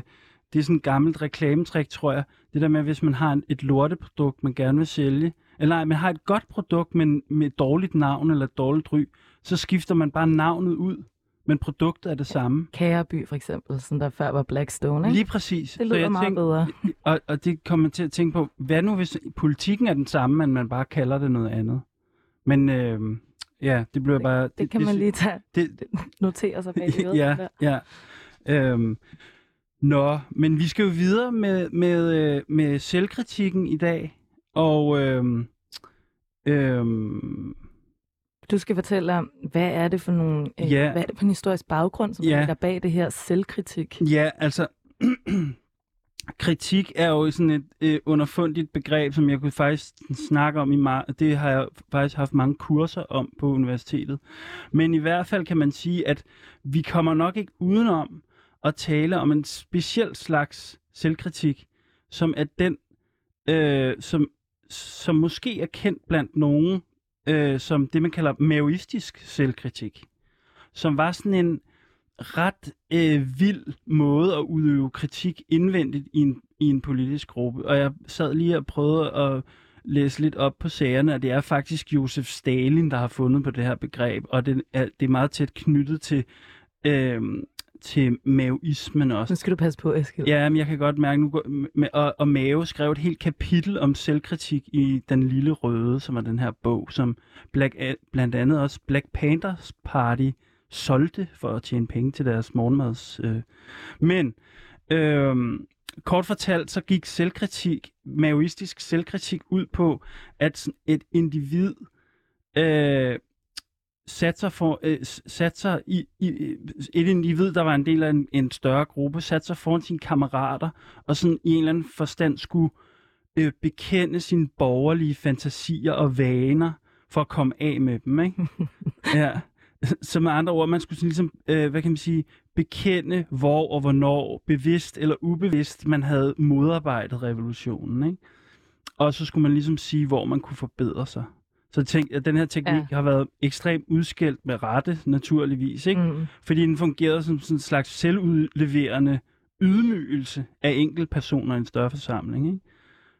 det er sådan et gammelt reklametrik, tror jeg. Det der med, hvis man har en, et lorteprodukt, man gerne vil sælge, eller nej, man har et godt produkt, men med et dårligt navn eller et dårligt ry, så skifter man bare navnet ud, men produktet er det samme. Kæreby for eksempel, som der før var Blackstone. Ikke? Lige præcis. Det lyder jeg meget tænkte, bedre. [LAUGHS] Og, og det kommer til at tænke på, hvad nu hvis politikken er den samme, men man bare kalder det noget andet? Men øh, ja, det bliver bare... Det kan man lige tage, Det, [LAUGHS] notere sig bag i [LAUGHS] ja, der. ja. Øhm, nå, men vi skal jo videre med, med, øh, med selvkritikken i dag. Og øhm, øhm, Du skal fortælle om, hvad er det for nogle, øh, Ja. hvad er det for en historisk baggrund, som Ja. ja. ligger bag det her selvkritik? Ja, altså, [CLEARS THROAT] kritik er jo sådan et øh, underfundigt begreb, som jeg kunne faktisk snakke om i meget. Det har jeg faktisk haft mange kurser om på universitetet. Men i hvert fald kan man sige, at vi kommer nok ikke udenom at tale om en speciel slags selvkritik, som er den, øh, som, som måske er kendt blandt nogen, øh, som det, man kalder maoistisk selvkritik. Som var sådan en ret øh, vild måde at udøve kritik indvendigt i en, i en politisk gruppe. Og jeg sad lige og prøvede at læse lidt op på sagerne, og det er faktisk Josef Stalin, der har fundet på det her begreb, og det er, det er meget tæt knyttet til, øh, til maoismen også. Nu skal du passe på, Eskild. Ja, men jeg kan godt mærke, nu går, med, og, og Mave skrev et helt kapitel om selvkritik i Den Lille Røde, som er den her bog, som Black, blandt andet også Black Panthers Party solgte for at tjene penge til deres morgenmads. Øh. Men øh, kort fortalt, så gik selvkritik, maoistisk selvkritik ud på, at et individ øh, satte sig, for, øh, satte sig i, i, et individ, der var en del af en, en større gruppe, satte sig foran sine kammerater, og sådan i en eller anden forstand skulle øh, bekende sine borgerlige fantasier og vaner, for at komme af med dem, ikke? [LAUGHS] ja. Så med andre ord, man skulle sådan ligesom, øh, hvad kan man sige, bekende, hvor og hvornår, bevidst eller ubevidst, man havde modarbejdet revolutionen, ikke? Og så skulle man ligesom sige, hvor man kunne forbedre sig. Så tænkte, at den her teknik. Ja. har været ekstremt udskældt med rette, naturligvis, ikke? Mm. Fordi den fungerede som sådan en slags selvudleverende ydmygelse af enkeltpersoner i en større forsamling, ikke?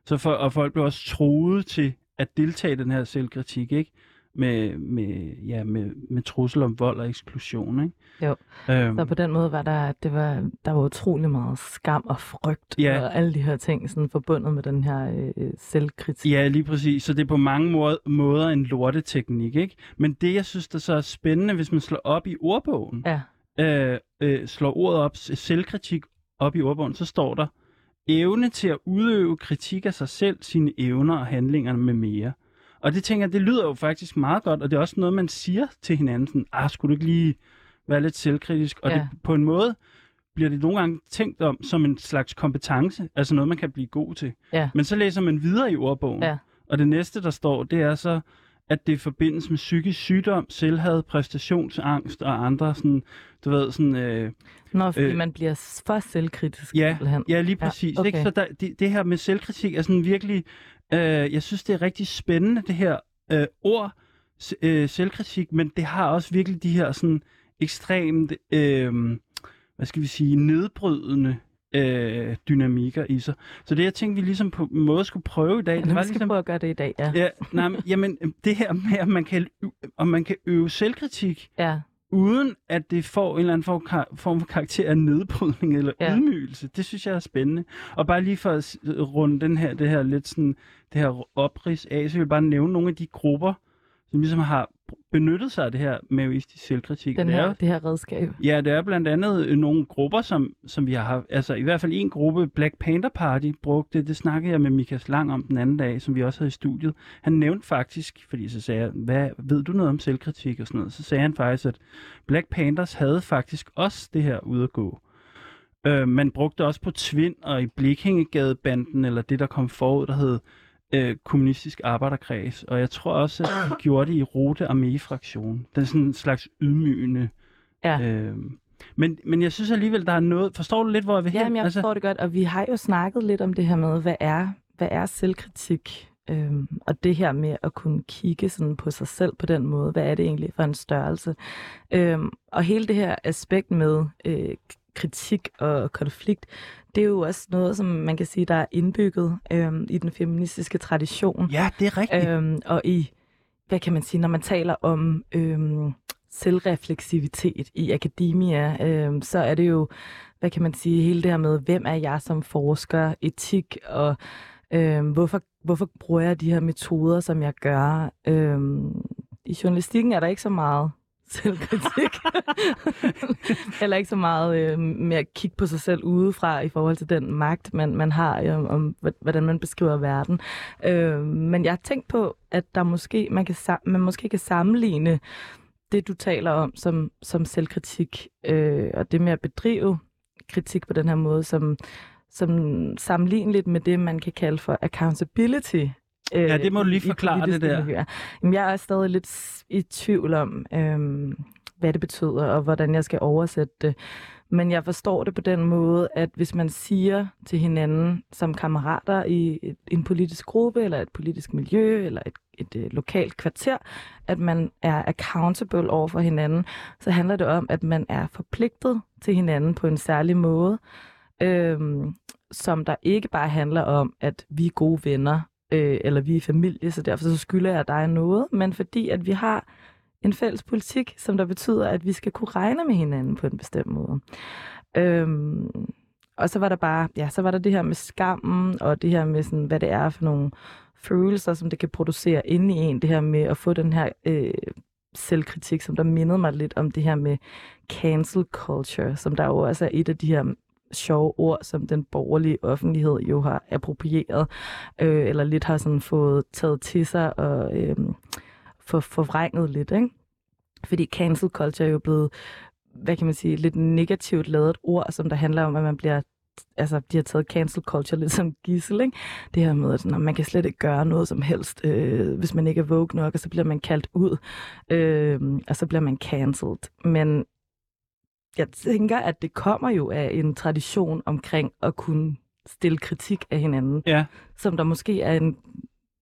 Så for, og folk blev også troet til at deltage i den her selvkritik, ikke? Med, med, ja, med, med trussel om vold og eksklusion, ikke? Jo. Øhm, Så på den måde var der, det var, der var utrolig meget skam og frygt Ja. og alle de her ting sådan forbundet med den her øh, selvkritik. Ja, lige præcis. Så det er på mange måder, måder en lorteteknik, ikke? Men det, jeg synes, der så er spændende, hvis man slår op i ordbogen, Ja. øh, øh, slår ordet op, selvkritik op i ordbogen, så står der evne til at udøve kritik af sig selv, sine evner og handlinger med mere. Og det tænker jeg, det lyder jo faktisk meget godt, og det er også noget, man siger til hinanden, sådan, ah, skulle du ikke lige være lidt selvkritisk? Og Ja. det, på en måde bliver det nogle gange tænkt om som en slags kompetence, altså noget, man kan blive god til. Ja. Men så læser man videre i ordbogen, Ja. og det næste, der står, det er så, at det forbindes med psykisk sygdom, selvhad, præstationsangst og andre sådan, du ved, sådan, øh, Når fordi Øh, man bliver for selvkritisk. Ja, simpelthen. ja lige præcis. okay. Ikke? Så der, det, det her med selvkritik er sådan virkelig, øh, jeg synes, det er rigtig spændende, det her øh, ord, øh, selvkritik, men det har også virkelig de her sådan ekstremt, øh, hvad skal vi sige, nedbrydende øh, dynamikker i sig. Så det, jeg tænkte, vi ligesom på en måde skulle prøve i dag, Ja, det var skal ligesom... prøve at gøre det i dag, ja. Ja, nej, men, jamen, det her med, at man kan, om man kan øve selvkritik, Ja, uden at det får en eller anden form, for karakter af nedbrydning eller Ja. ydmygelse. Det synes jeg er spændende. Og bare lige for at runde den her, det her lidt sådan, det her oprids af, så vil jeg bare nævne nogle af de grupper, som ligesom har benyttet sig af det her maoistisk selvkritik. den det er her, det her redskab. Ja, det er blandt andet øh, nogle grupper, som, som vi har haft, altså i hvert fald en gruppe, Black Panther Party, brugte, det snakkede jeg med Mikas Lang om den anden dag, som vi også havde i studiet. Han nævnte faktisk, fordi så sagde jeg, hvad, ved du noget om selvkritik og sådan noget? Så sagde han faktisk, at Black Panthers havde faktisk også det her ude at gå. Øh, man brugte også på Tvind og i Blikkingegadebanden, eller det, der kom forud, der hed øh, kommunistisk arbejderkreds. Og jeg tror også, at de gjorde det i Rote Armee-fraktion. Den sådan en slags ydmygende Ja. Øh, men, men jeg synes alligevel, der er noget... Forstår du lidt, hvor jeg vil hen? men jeg forstår det godt, og vi har jo snakket lidt om det her med, hvad er, hvad er selvkritik? Øhm, og det her med at kunne kigge sådan på sig selv på den måde, hvad er det egentlig for en størrelse? Øhm, og hele det her aspekt med øh, kritik og konflikt, det er jo også noget, som man kan sige, der er indbygget øhm, i den feministiske tradition. Ja, det er rigtigt. Øh, Øhm, og i, hvad kan man sige, når man taler om øhm, selvrefleksivitet i akademia, øhm, så er det jo, hvad kan man sige, hele det her med, hvem er jeg som forsker, etik, og øhm, hvorfor, hvorfor bruger jeg de her metoder, som jeg gør. Øhm, I journalistikken er der ikke så meget selvkritik. [LAUGHS] Eller ikke så meget øh, med at kigge på sig selv udefra i forhold til den magt, man, man har øh, om, hvordan man beskriver verden. Øh, men jeg har tænkt på, at der måske, man, kan, man måske kan sammenligne det, du taler om som, som selvkritik, øh, og det med at bedrive kritik på den her måde, som, som sammenligneligt med det, man kan kalde for accountability. Øh, Ja, det må du lige forklare, det der. miljøer. Jamen, jeg er stadig lidt i tvivl om, øh, hvad det betyder, og hvordan jeg skal oversætte det. Men jeg forstår det på den måde, at hvis man siger til hinanden som kammerater i et, en politisk gruppe, eller et politisk miljø, eller et, et, et lokalt kvarter, at man er accountable over for hinanden, så handler det om, at man er forpligtet til hinanden på en særlig måde, øhm, som der ikke bare handler om, at vi er gode venner, øh, eller vi er familie, så derfor så skylder jeg dig noget, men fordi at vi har en fælles politik, som der betyder, at vi skal kunne regne med hinanden på en bestemt måde. Øhm, og så var der bare, ja, så var der det her med skammen, og det her med sådan, hvad det er for nogle følelser, som det kan producere inde i en, det her med at få den her øh, selvkritik, som der mindede mig lidt om det her med cancel culture, som der jo også er et af de her sjove ord, som den borgerlige offentlighed jo har approprieret, øh, eller lidt har sådan fået taget til sig og øh, for, forvrænget lidt, ikke? Fordi cancel culture er jo blevet, hvad kan man sige, lidt negativt lavet ord, som der handler om, at man bliver altså, de har taget cancel culture lidt som gissel, ikke? Det her med, at nå, man kan slet ikke gøre noget som helst, øh, hvis man ikke er woke nok, og så bliver man kaldt ud, øh, og så bliver man cancelled. Men jeg tænker, at det kommer jo af en tradition omkring at kunne stille kritik af hinanden, Ja, som der måske er en,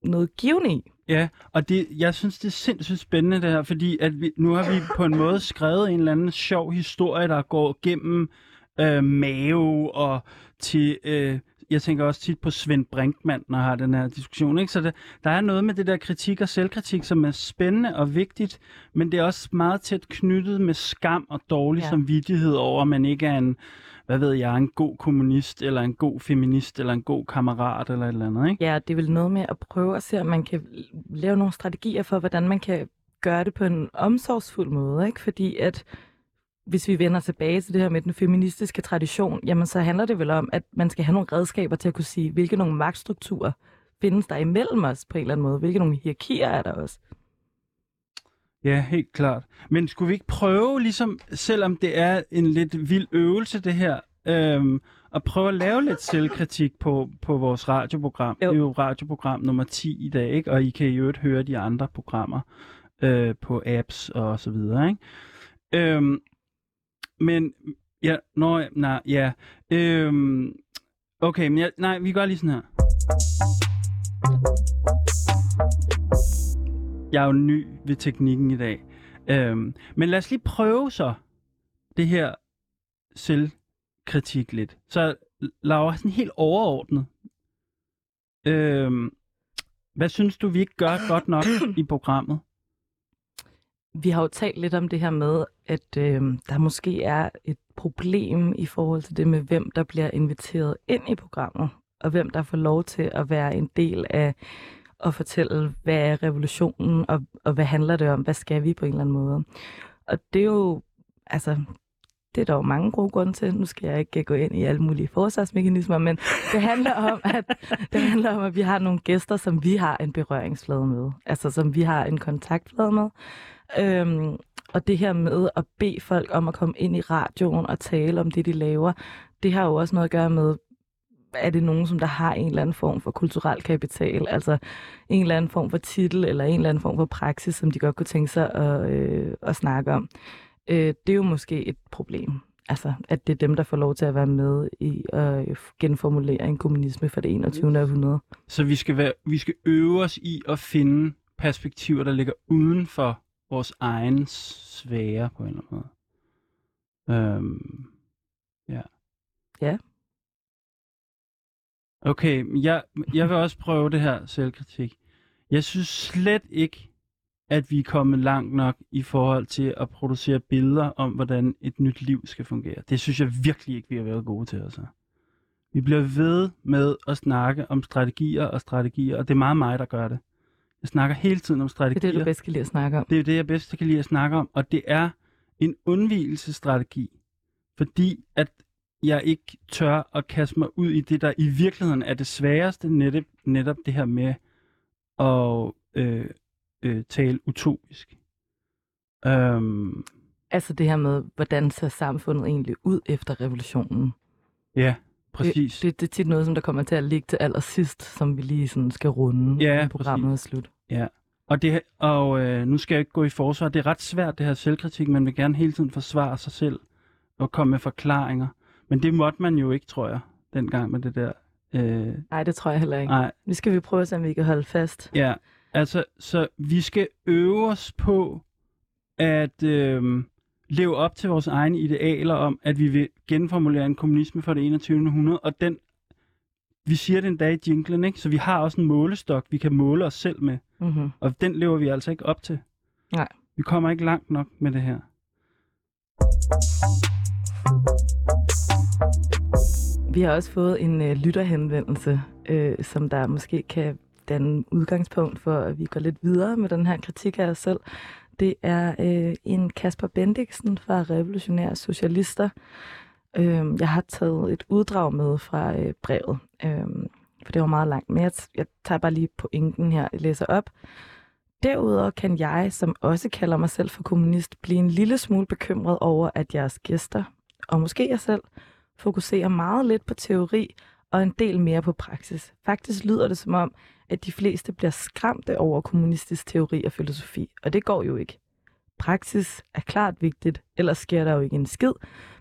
noget givende i. ja. Og det, jeg synes, det er sindssygt spændende det her, fordi at vi, nu har vi på en måde skrevet en eller anden sjov historie, der går gennem øh, Mao og til... Øh, jeg tænker også tit på Svend Brinkmann, når jeg har den her diskussion. Ikke? Så det, der er noget med det der kritik og selvkritik, som er spændende og vigtigt, men det er også meget tæt knyttet med skam og dårlig Ja. samvittighed over, at man ikke er en, hvad ved jeg, en god kommunist, eller en god feminist, eller en god kammerat, eller et eller andet. Ikke? Ja, det er vel noget med at prøve at se, om man kan lave nogle strategier for, hvordan man kan gøre det på en omsorgsfuld måde. Ikke? Fordi at hvis vi vender tilbage til det her med den feministiske tradition, jamen så handler det vel om, at man skal have nogle redskaber til at kunne sige, hvilke nogle magtstrukturer findes der imellem os på en eller anden måde? Hvilke nogle hierarkier er der også? Ja, helt klart. Men skulle vi ikke prøve, ligesom, selvom det er en lidt vild øvelse, det her, øhm, at prøve at lave lidt selvkritik på, på vores radioprogram. Jo. Det er jo radioprogram nummer 10 i dag, ikke? og I kan i øvrigt høre de andre programmer øh, på apps og så videre. Ikke? Øhm, men, ja, nå, nej, ja. Øhm, okay, men jeg, nej, vi gør lige sådan her. Jeg er jo ny ved teknikken i dag. Øhm, men lad os lige prøve så det her selvkritik lidt. Så Laura, sådan helt overordnet. Øhm, hvad synes du, vi ikke gør godt nok i programmet? Vi har jo talt lidt om det her med, at øh, der måske er et problem i forhold til det med, hvem der bliver inviteret ind i programmet, og hvem der får lov til at være en del af at fortælle, hvad er revolutionen, og, og hvad handler det om, hvad skal vi på en eller anden måde. Og det er jo, altså, det er der jo mange gode grunde til. Nu skal jeg ikke gå ind i alle mulige forsvarsmekanismer, men det handler om, at, det handler om, at vi har nogle gæster, som vi har en berøringsflade med. Altså som vi har en kontaktflade med. Øhm, og det her med at bede folk om at komme ind i radioen og tale om det, de laver, det har jo også noget at gøre med, er det nogen, som der har en eller anden form for kulturel kapital, altså en eller anden form for titel eller en eller anden form for praksis, som de godt kunne tænke sig at, øh, at snakke om. Øh, det er jo måske et problem. Altså, at det er dem, der får lov til at være med i at genformulere en kommunisme for det 21. århundrede. Så vi skal, være, vi skal øve os i at finde perspektiver, der ligger uden for vores egen sfære på en eller anden måde. Øhm, ja. Ja. Okay, jeg, jeg vil også prøve det her selvkritik. Jeg synes slet ikke, at vi er kommet langt nok i forhold til at producere billeder om, hvordan et nyt liv skal fungere. Det synes jeg virkelig ikke, vi har været gode til. Altså. Vi bliver ved med at snakke om strategier og strategier, og det er meget mig, der gør det. Jeg snakker hele tiden om strategier. Det er det, du bedst kan lide at snakke om. Det er det, jeg bedst kan lide at snakke om, og det er en undvigelsesstrategi, fordi at jeg ikke tør at kaste mig ud i det, der i virkeligheden er det sværeste, netop, netop det her med at øh, øh, tale utopisk. Um, altså det her med, hvordan ser samfundet egentlig ud efter revolutionen? Ja, præcis. Det, det, det er tit noget, som der kommer til at ligge til allersidst, som vi lige sådan skal runde, ja, programmet præcis. er slut. Ja, og, det, og øh, nu skal jeg ikke gå i forsvar. Det er ret svært, det her selvkritik. Man vil gerne hele tiden forsvare sig selv og komme med forklaringer. Men det måtte man jo ikke, tror jeg, dengang med det der. Øh... Nej, det tror jeg heller ikke. Nej. Nu skal vi prøve at se, om vi kan holde fast. Ja, altså, så vi skal øve os på at øh, leve op til vores egne idealer om, at vi vil genformulere en kommunisme for det 21. århundrede, og den, vi siger den dag i jinglen, ikke? så vi har også en målestok, vi kan måle os selv med, mm-hmm. og den lever vi altså ikke op til. Nej. Vi kommer ikke langt nok med det her. Vi har også fået en øh, lytterhenvendelse, øh, som der måske kan danne udgangspunkt for, at vi går lidt videre med den her kritik af os selv. Det er øh, en Kasper Bendiksen fra Revolutionære Socialister. Øh, jeg har taget et uddrag med fra øh, brevet, øh, for det var meget langt, men jeg, jeg tager bare lige pointen her, og læser op. Derudover kan jeg, som også kalder mig selv for kommunist, blive en lille smule bekymret over, at jeres gæster, og måske jeg selv, fokuserer meget lidt på teori og en del mere på praksis. Faktisk lyder det som om, at de fleste bliver skræmte over kommunistisk teori og filosofi, og det går jo ikke. Praksis er klart vigtigt, ellers sker der jo ikke en skid,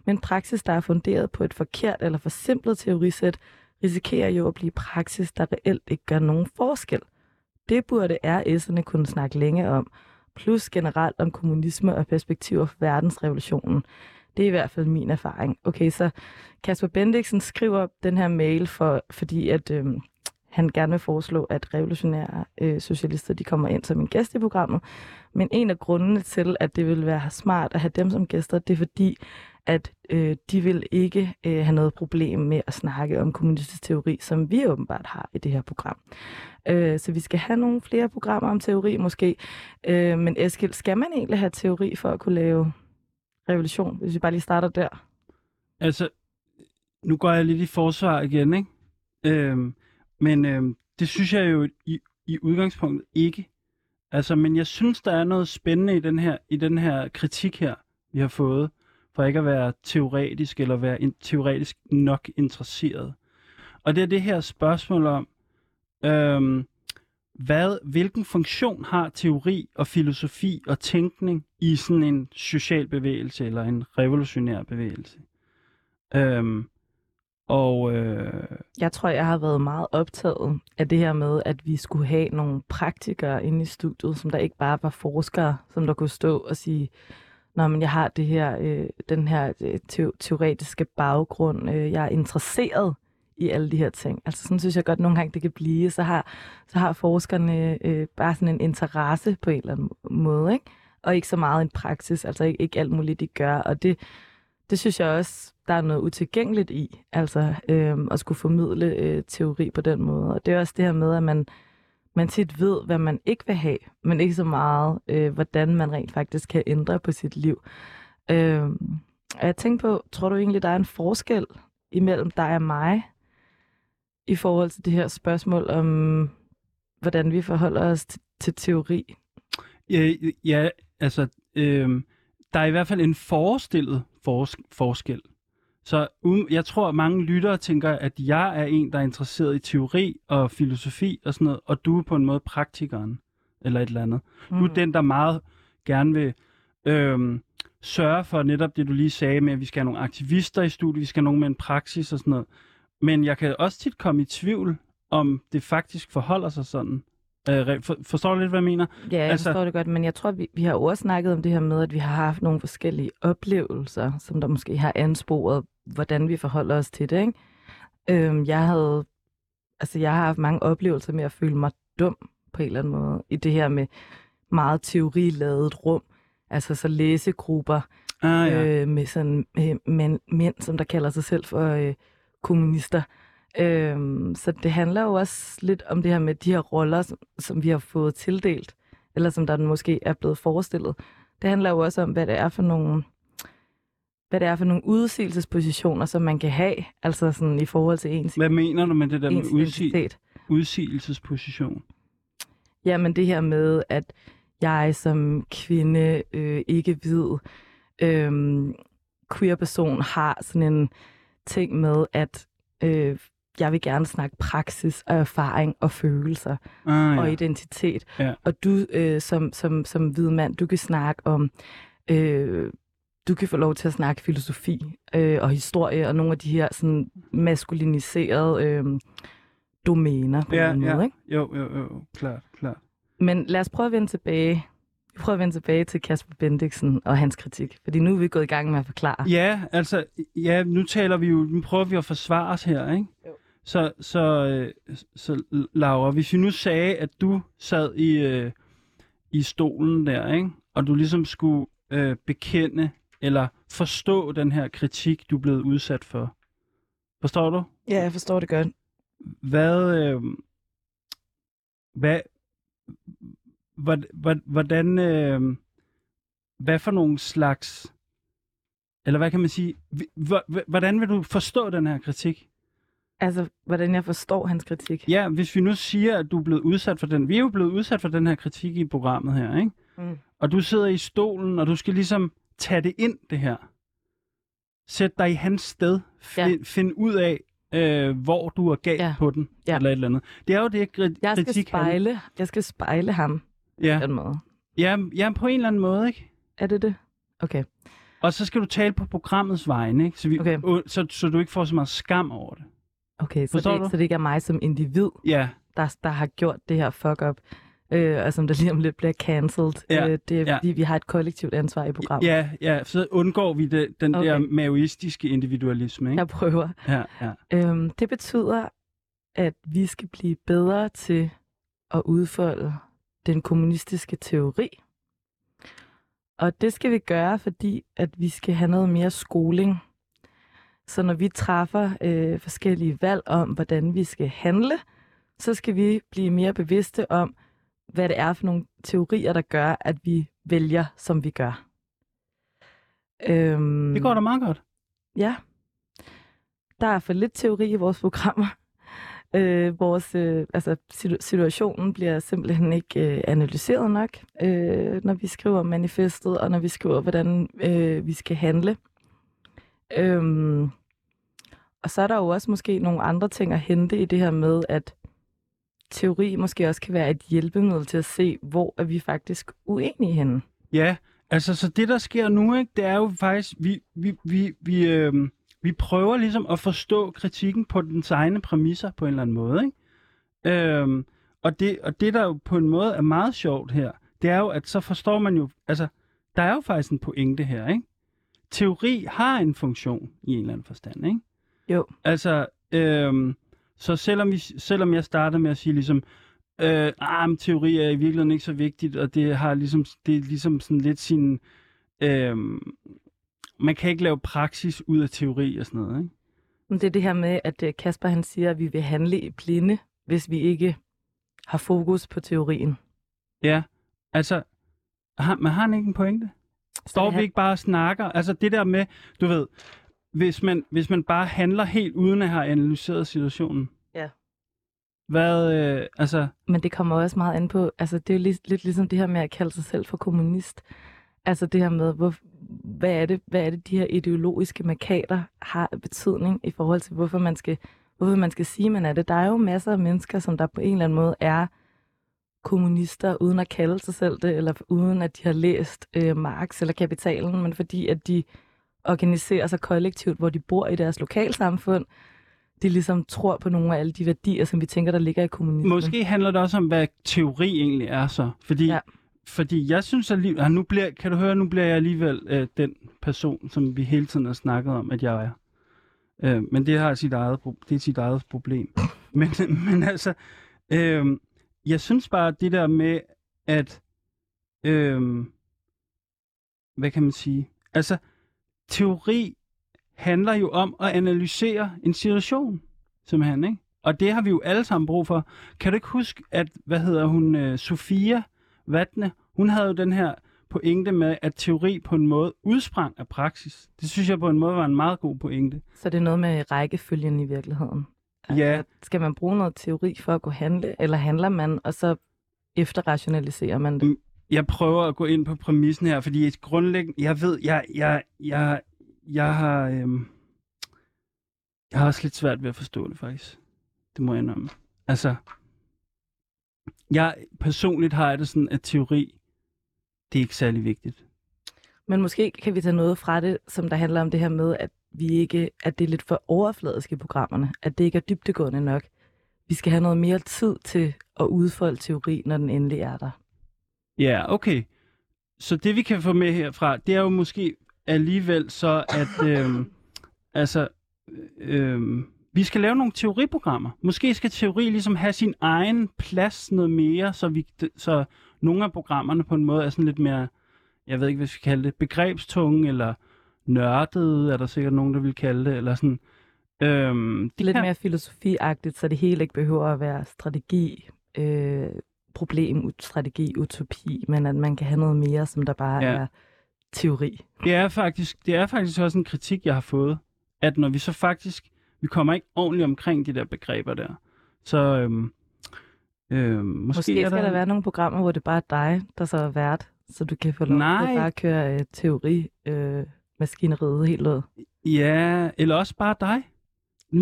men praksis, der er funderet på et forkert eller forsimplet teorisæt, risikerer jo at blive praksis, der reelt ikke gør nogen forskel. Det burde RS'erne kunne snakke længe om, plus generelt om kommunisme og perspektiver for verdensrevolutionen. Det er i hvert fald min erfaring. Okay, så Kasper Bendiksen skriver den her mail, for, fordi at øh, han gerne vil foreslå, at revolutionære øh, socialister de kommer ind som en gæst i programmet. Men en af grundene til, at det vil være smart at have dem som gæster, det er fordi, at øh, de vil ikke øh, have noget problem med at snakke om kommunistisk teori, som vi åbenbart har i det her program. Øh, så vi skal have nogle flere programmer om teori måske. Øh, men Eskild, skal man egentlig have teori for at kunne lave revolution, hvis vi bare lige starter der? Altså, nu går jeg lidt i forsvar igen, ikke? Øhm, men øh, det synes jeg jo i, i udgangspunktet ikke. Altså, men jeg synes, der er noget spændende i den her, i den her kritik her, vi har fået, for ikke at være teoretisk eller være in, teoretisk nok interesseret. Og det er det her spørgsmål om, øh, hvad, hvilken funktion har teori og filosofi og tænkning i sådan en social bevægelse eller en revolutionær bevægelse? Øhm, og øh, Jeg tror, jeg har været meget optaget af det her med, at vi skulle have nogle praktikere inde i studiet, som der ikke bare var forskere, som der kunne stå og sige, Nå, men jeg har det her, øh, den her øh, te- teoretiske baggrund, øh, jeg er interesseret i alle de her ting. Altså sådan synes jeg godt nogle gange, det kan blive. Så har, så har forskerne øh, bare sådan en interesse på en eller anden måde, ikke? og ikke så meget en praksis, altså ikke, ikke alt muligt, de gør. Og det, det synes jeg også, der er noget utilgængeligt i, altså øh, at skulle formidle øh, teori på den måde. Og det er også det her med, at man, man tit ved, hvad man ikke vil have, men ikke så meget, øh, hvordan man rent faktisk kan ændre på sit liv. Øh, og jeg tænker på, tror du egentlig, der er en forskel imellem dig og mig, i forhold til det her spørgsmål om, hvordan vi forholder os til, til teori? ja, ja, altså, øh, der er i hvert fald en forestillet fors- forskel. Så um, jeg tror, at mange lyttere tænker, at jeg er en, der er interesseret i teori og filosofi og sådan noget, og du er på en måde praktikeren, eller et eller andet. Mm. Du er den, der meget gerne vil øhm, sørge for netop det, du lige sagde med, at vi skal have nogle aktivister i studiet, vi skal have nogen med en praksis og sådan noget. Men jeg kan også tit komme i tvivl, om det faktisk forholder sig sådan. Øh, for, forstår du lidt, hvad jeg mener? Ja, jeg Altså- forstår det godt, men jeg tror, vi, vi har jo også snakket om det her med, at vi har haft nogle forskellige oplevelser, som der måske har ansporet, hvordan vi forholder os til det. Ikke? Øhm, jeg havde, altså jeg har haft mange oplevelser med at føle mig dum på en eller anden måde, i det her med meget teoriladet rum, altså så læsegrupper, Ah, ja. øh, med sådan øh, mænd, mænd, som der kalder sig selv for øh, kommunister. Øhm, så det handler jo også lidt om det her med de her roller, som, som vi har fået tildelt, eller som der måske er blevet forestillet. Det handler jo også om, hvad det er for nogle hvad det er for nogle udsigelsespositioner, som man kan have, altså sådan i forhold til ens, Hvad mener du med det der med udsig- identitet. udsigelsesposition? Jamen det her med, at jeg som kvinde, øh, ikke hvid, øh, queer person har sådan en ting med, at øh, jeg vil gerne snakke praksis og erfaring og følelser Ah, og ja. identitet. Ja. Og du øh, som, som, som hvid mand, du kan snakke om, øh, du kan få lov til at snakke filosofi øh, og historie og nogle af de her sådan maskuliniserede øh, domæner på Ja, en måde. ja. Ikke? Jo, jo, jo, klart, klart. Men lad os prøve at vende tilbage. Vi prøver at vende tilbage til Kasper Bendiksen og hans kritik. Fordi nu er vi gået i gang med at forklare. Ja, altså, ja, nu taler vi jo, nu prøver vi at forsvare os her, ikke? Så, så, øh, så Laura, hvis vi nu sagde, at du sad i, øh, i stolen der, ikke? Og du ligesom skulle øh, bekende eller forstå den her kritik, du er blevet udsat for. Forstår du? Ja, jeg forstår det godt. Hvad, øh, hvad, hvordan, øh, hvad for nogle slags, eller hvad kan man sige, hvordan vil du forstå den her kritik? Altså, hvordan jeg forstår hans kritik. Ja, hvis vi nu siger, at du er blevet udsat for den, vi er jo blevet udsat for den her kritik i programmet her, ikke? Mm. Og du sidder i stolen, og du skal ligesom tage det ind, det her. Sæt dig i hans sted. Find, ja. find ud af, øh, hvor du er galt ja. På den, ja. Eller et eller andet. Det er jo det, kri- Jeg skal, kritik spejle, jeg skal spejle ham Ja. på den måde. Ja, ja, på en eller anden måde, ikke? Er det det? Okay. Og så skal du tale på programmets vegne, ikke? Så, vi, Okay. så, så du ikke får så meget skam over det. Okay, så Forstår det, du? så det ikke er mig som individ, Ja, der, der har gjort det her fuck-up, øh, og som der lige om lidt bliver cancelled. Ja, Øh, det er ja. fordi, vi har et kollektivt ansvar i programmet. ja, ja, så undgår vi det, den okay. Okay. der maoistiske individualisme, ikke? Jeg prøver. Ja, ja. Øhm, det betyder, at vi skal blive bedre til at udfolde den kommunistiske teori. Og det skal vi gøre, fordi at vi skal have noget mere skoling. Så når vi træffer øh, forskellige valg om, hvordan vi skal handle, så skal vi blive mere bevidste om, hvad det er for nogle teorier, der gør, at vi vælger, som vi gør. Øhm, Det går da meget godt. Ja. Der er for lidt teori i vores programmer. [LAUGHS] Øh, vores, øh, altså, situ- situationen bliver simpelthen ikke øh, analyseret nok, øh, når vi skriver manifestet, og når vi skriver, hvordan øh, vi skal handle. Øhm, og så er der jo også måske nogle andre ting at hente i det her med, at teori måske også kan være et hjælpemiddel til at se, hvor er vi faktisk uenige henne. Ja, altså så det der sker nu, ikke, det er jo faktisk, vi, vi, vi, vi, øh, vi prøver ligesom at forstå kritikken på dens egne præmisser på en eller anden måde. Ikke? Øh, og, det, og det der jo på en måde er meget sjovt her, det er jo, at så forstår man jo, altså der er jo faktisk en pointe her, ikke? Teori har en funktion i en eller anden forstand, ikke? Jo. Altså, øhm, så selvom, vi, selvom jeg startede med at sige ligesom, øh, ah, men teori er i virkeligheden ikke så vigtigt, og det har ligesom, det er ligesom sådan lidt sin, øh, man kan ikke lave praksis ud af teori og sådan noget, ikke? Men det er det her med, at øh, Kasper han siger, at vi vil handle i blinde, hvis vi ikke har fokus på teorien. Ja, altså, har, man har han ikke en pointe? Står vi ikke bare og snakker? Altså det der med, du ved, hvis man, hvis man bare handler helt uden at have analyseret situationen. Ja. Hvad, øh, altså, Men det kommer også meget an på, altså det er jo lidt, lidt ligesom det her med at kalde sig selv for kommunist. Altså det her med, hvor, hvad, er det, hvad er det, de her ideologiske markader har betydning i forhold til, hvorfor man skal, hvorfor man skal sige, man er det. Der er jo masser af mennesker, som der på en eller anden måde er kommunister, uden at kalde sig selv det, eller uden at de har læst øh, Marx eller Kapitalen, men fordi at de organiserer sig kollektivt, hvor de bor i deres lokalsamfund, de ligesom tror på nogle af alle de værdier, som vi tænker, der ligger i kommunismen. måske handler det også om, hvad teori egentlig er så. Fordi, Ja. fordi jeg synes alligevel, ah, nu bliver, kan du høre, nu bliver jeg alligevel øh, den person, som vi hele tiden har snakket om, at jeg er. Øh, men det har sit eget, det er sit eget problem. [LAUGHS] men, men altså, øh, jeg synes bare, det der med, at, Øhm, hvad kan man sige, altså, teori handler jo om at analysere en situation, simpelthen, ikke? Og det har vi jo alle sammen brug for. Kan du ikke huske, at, hvad hedder hun, øh, Sofia Vatne, hun havde jo den her pointe med, at teori på en måde udsprang af praksis. Det synes jeg på en måde var en meget god pointe. Så det er noget med rækkefølgen i virkeligheden. Ja. Skal man bruge noget teori for at kunne handle, eller handler man, og så efterrationaliserer man det? Mm. Jeg prøver at gå ind på præmissen her, fordi et grundlæggende, jeg ved, jeg, jeg, jeg, jeg har, øhm, jeg har også lidt svært ved at forstå det faktisk. Det må jeg indrømme. Altså, jeg personligt har jeg det sådan, at teori, det er ikke særlig vigtigt. Men måske kan vi tage noget fra det, som der handler om det her med, at vi ikke, at det er lidt for overfladisk i programmerne, at det ikke er dybtegående nok. Vi skal have noget mere tid til at udfolde teori, når den endelig er der. Ja, okay. Så det vi kan få med herfra, det er jo måske alligevel så, at [LAUGHS] øhm, altså, øhm, vi skal lave nogle teoriprogrammer. Måske skal teori ligesom have sin egen plads noget mere, så, vi, så nogle af programmerne på en måde er sådan lidt mere, jeg ved ikke, hvad vi skal kalde det, begrebstunge eller nørdede, er der sikkert nogen, der vil kalde det, eller sådan. Øhm, det Lidt kan, mere filosofiagtigt, så det hele ikke behøver at være strategi, øh, problem, strategi, utopi, men at man kan have noget mere, som der bare Ja. er teori. Det er faktisk, det er faktisk også en kritik, jeg har fået, at når vi så faktisk, vi kommer ikke ordentligt omkring de der begreber der, så øhm, øhm, måske, Måske er skal der være nogle programmer, hvor det bare er dig, der så er vært, så du kan få lov til at bare køre øh, teori, øh, maskineriet helt ud. Ja, eller også bare dig.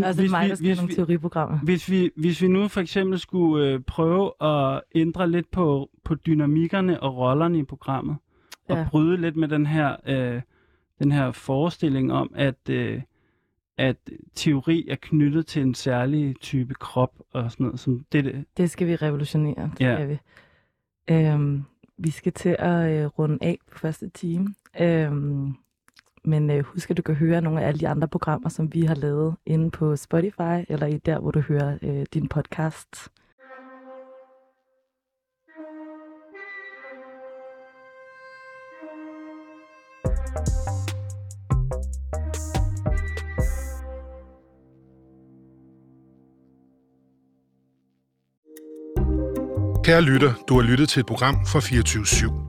Altså hvis, mig, vi, der skal hvis, nogle vi, teoriprogrammer. hvis, vi, hvis vi nu for eksempel skulle øh, prøve at ændre lidt på, på dynamikkerne og rollerne i programmet, og Ja. bryde lidt med den her, øh, den her forestilling om, at, øh, at teori er knyttet til en særlig type krop og sådan noget. Som det, det, Det skal vi revolutionere, det Ja. skal vi. Øhm, vi skal til at øh, runde af på første time. Øhm, men øh, husk, at du kan høre nogle af alle de andre programmer, som vi har lavet inde på Spotify, eller i der, hvor du hører øh, din podcast. Kære lytter, du har lyttet til et program fra 24 /7.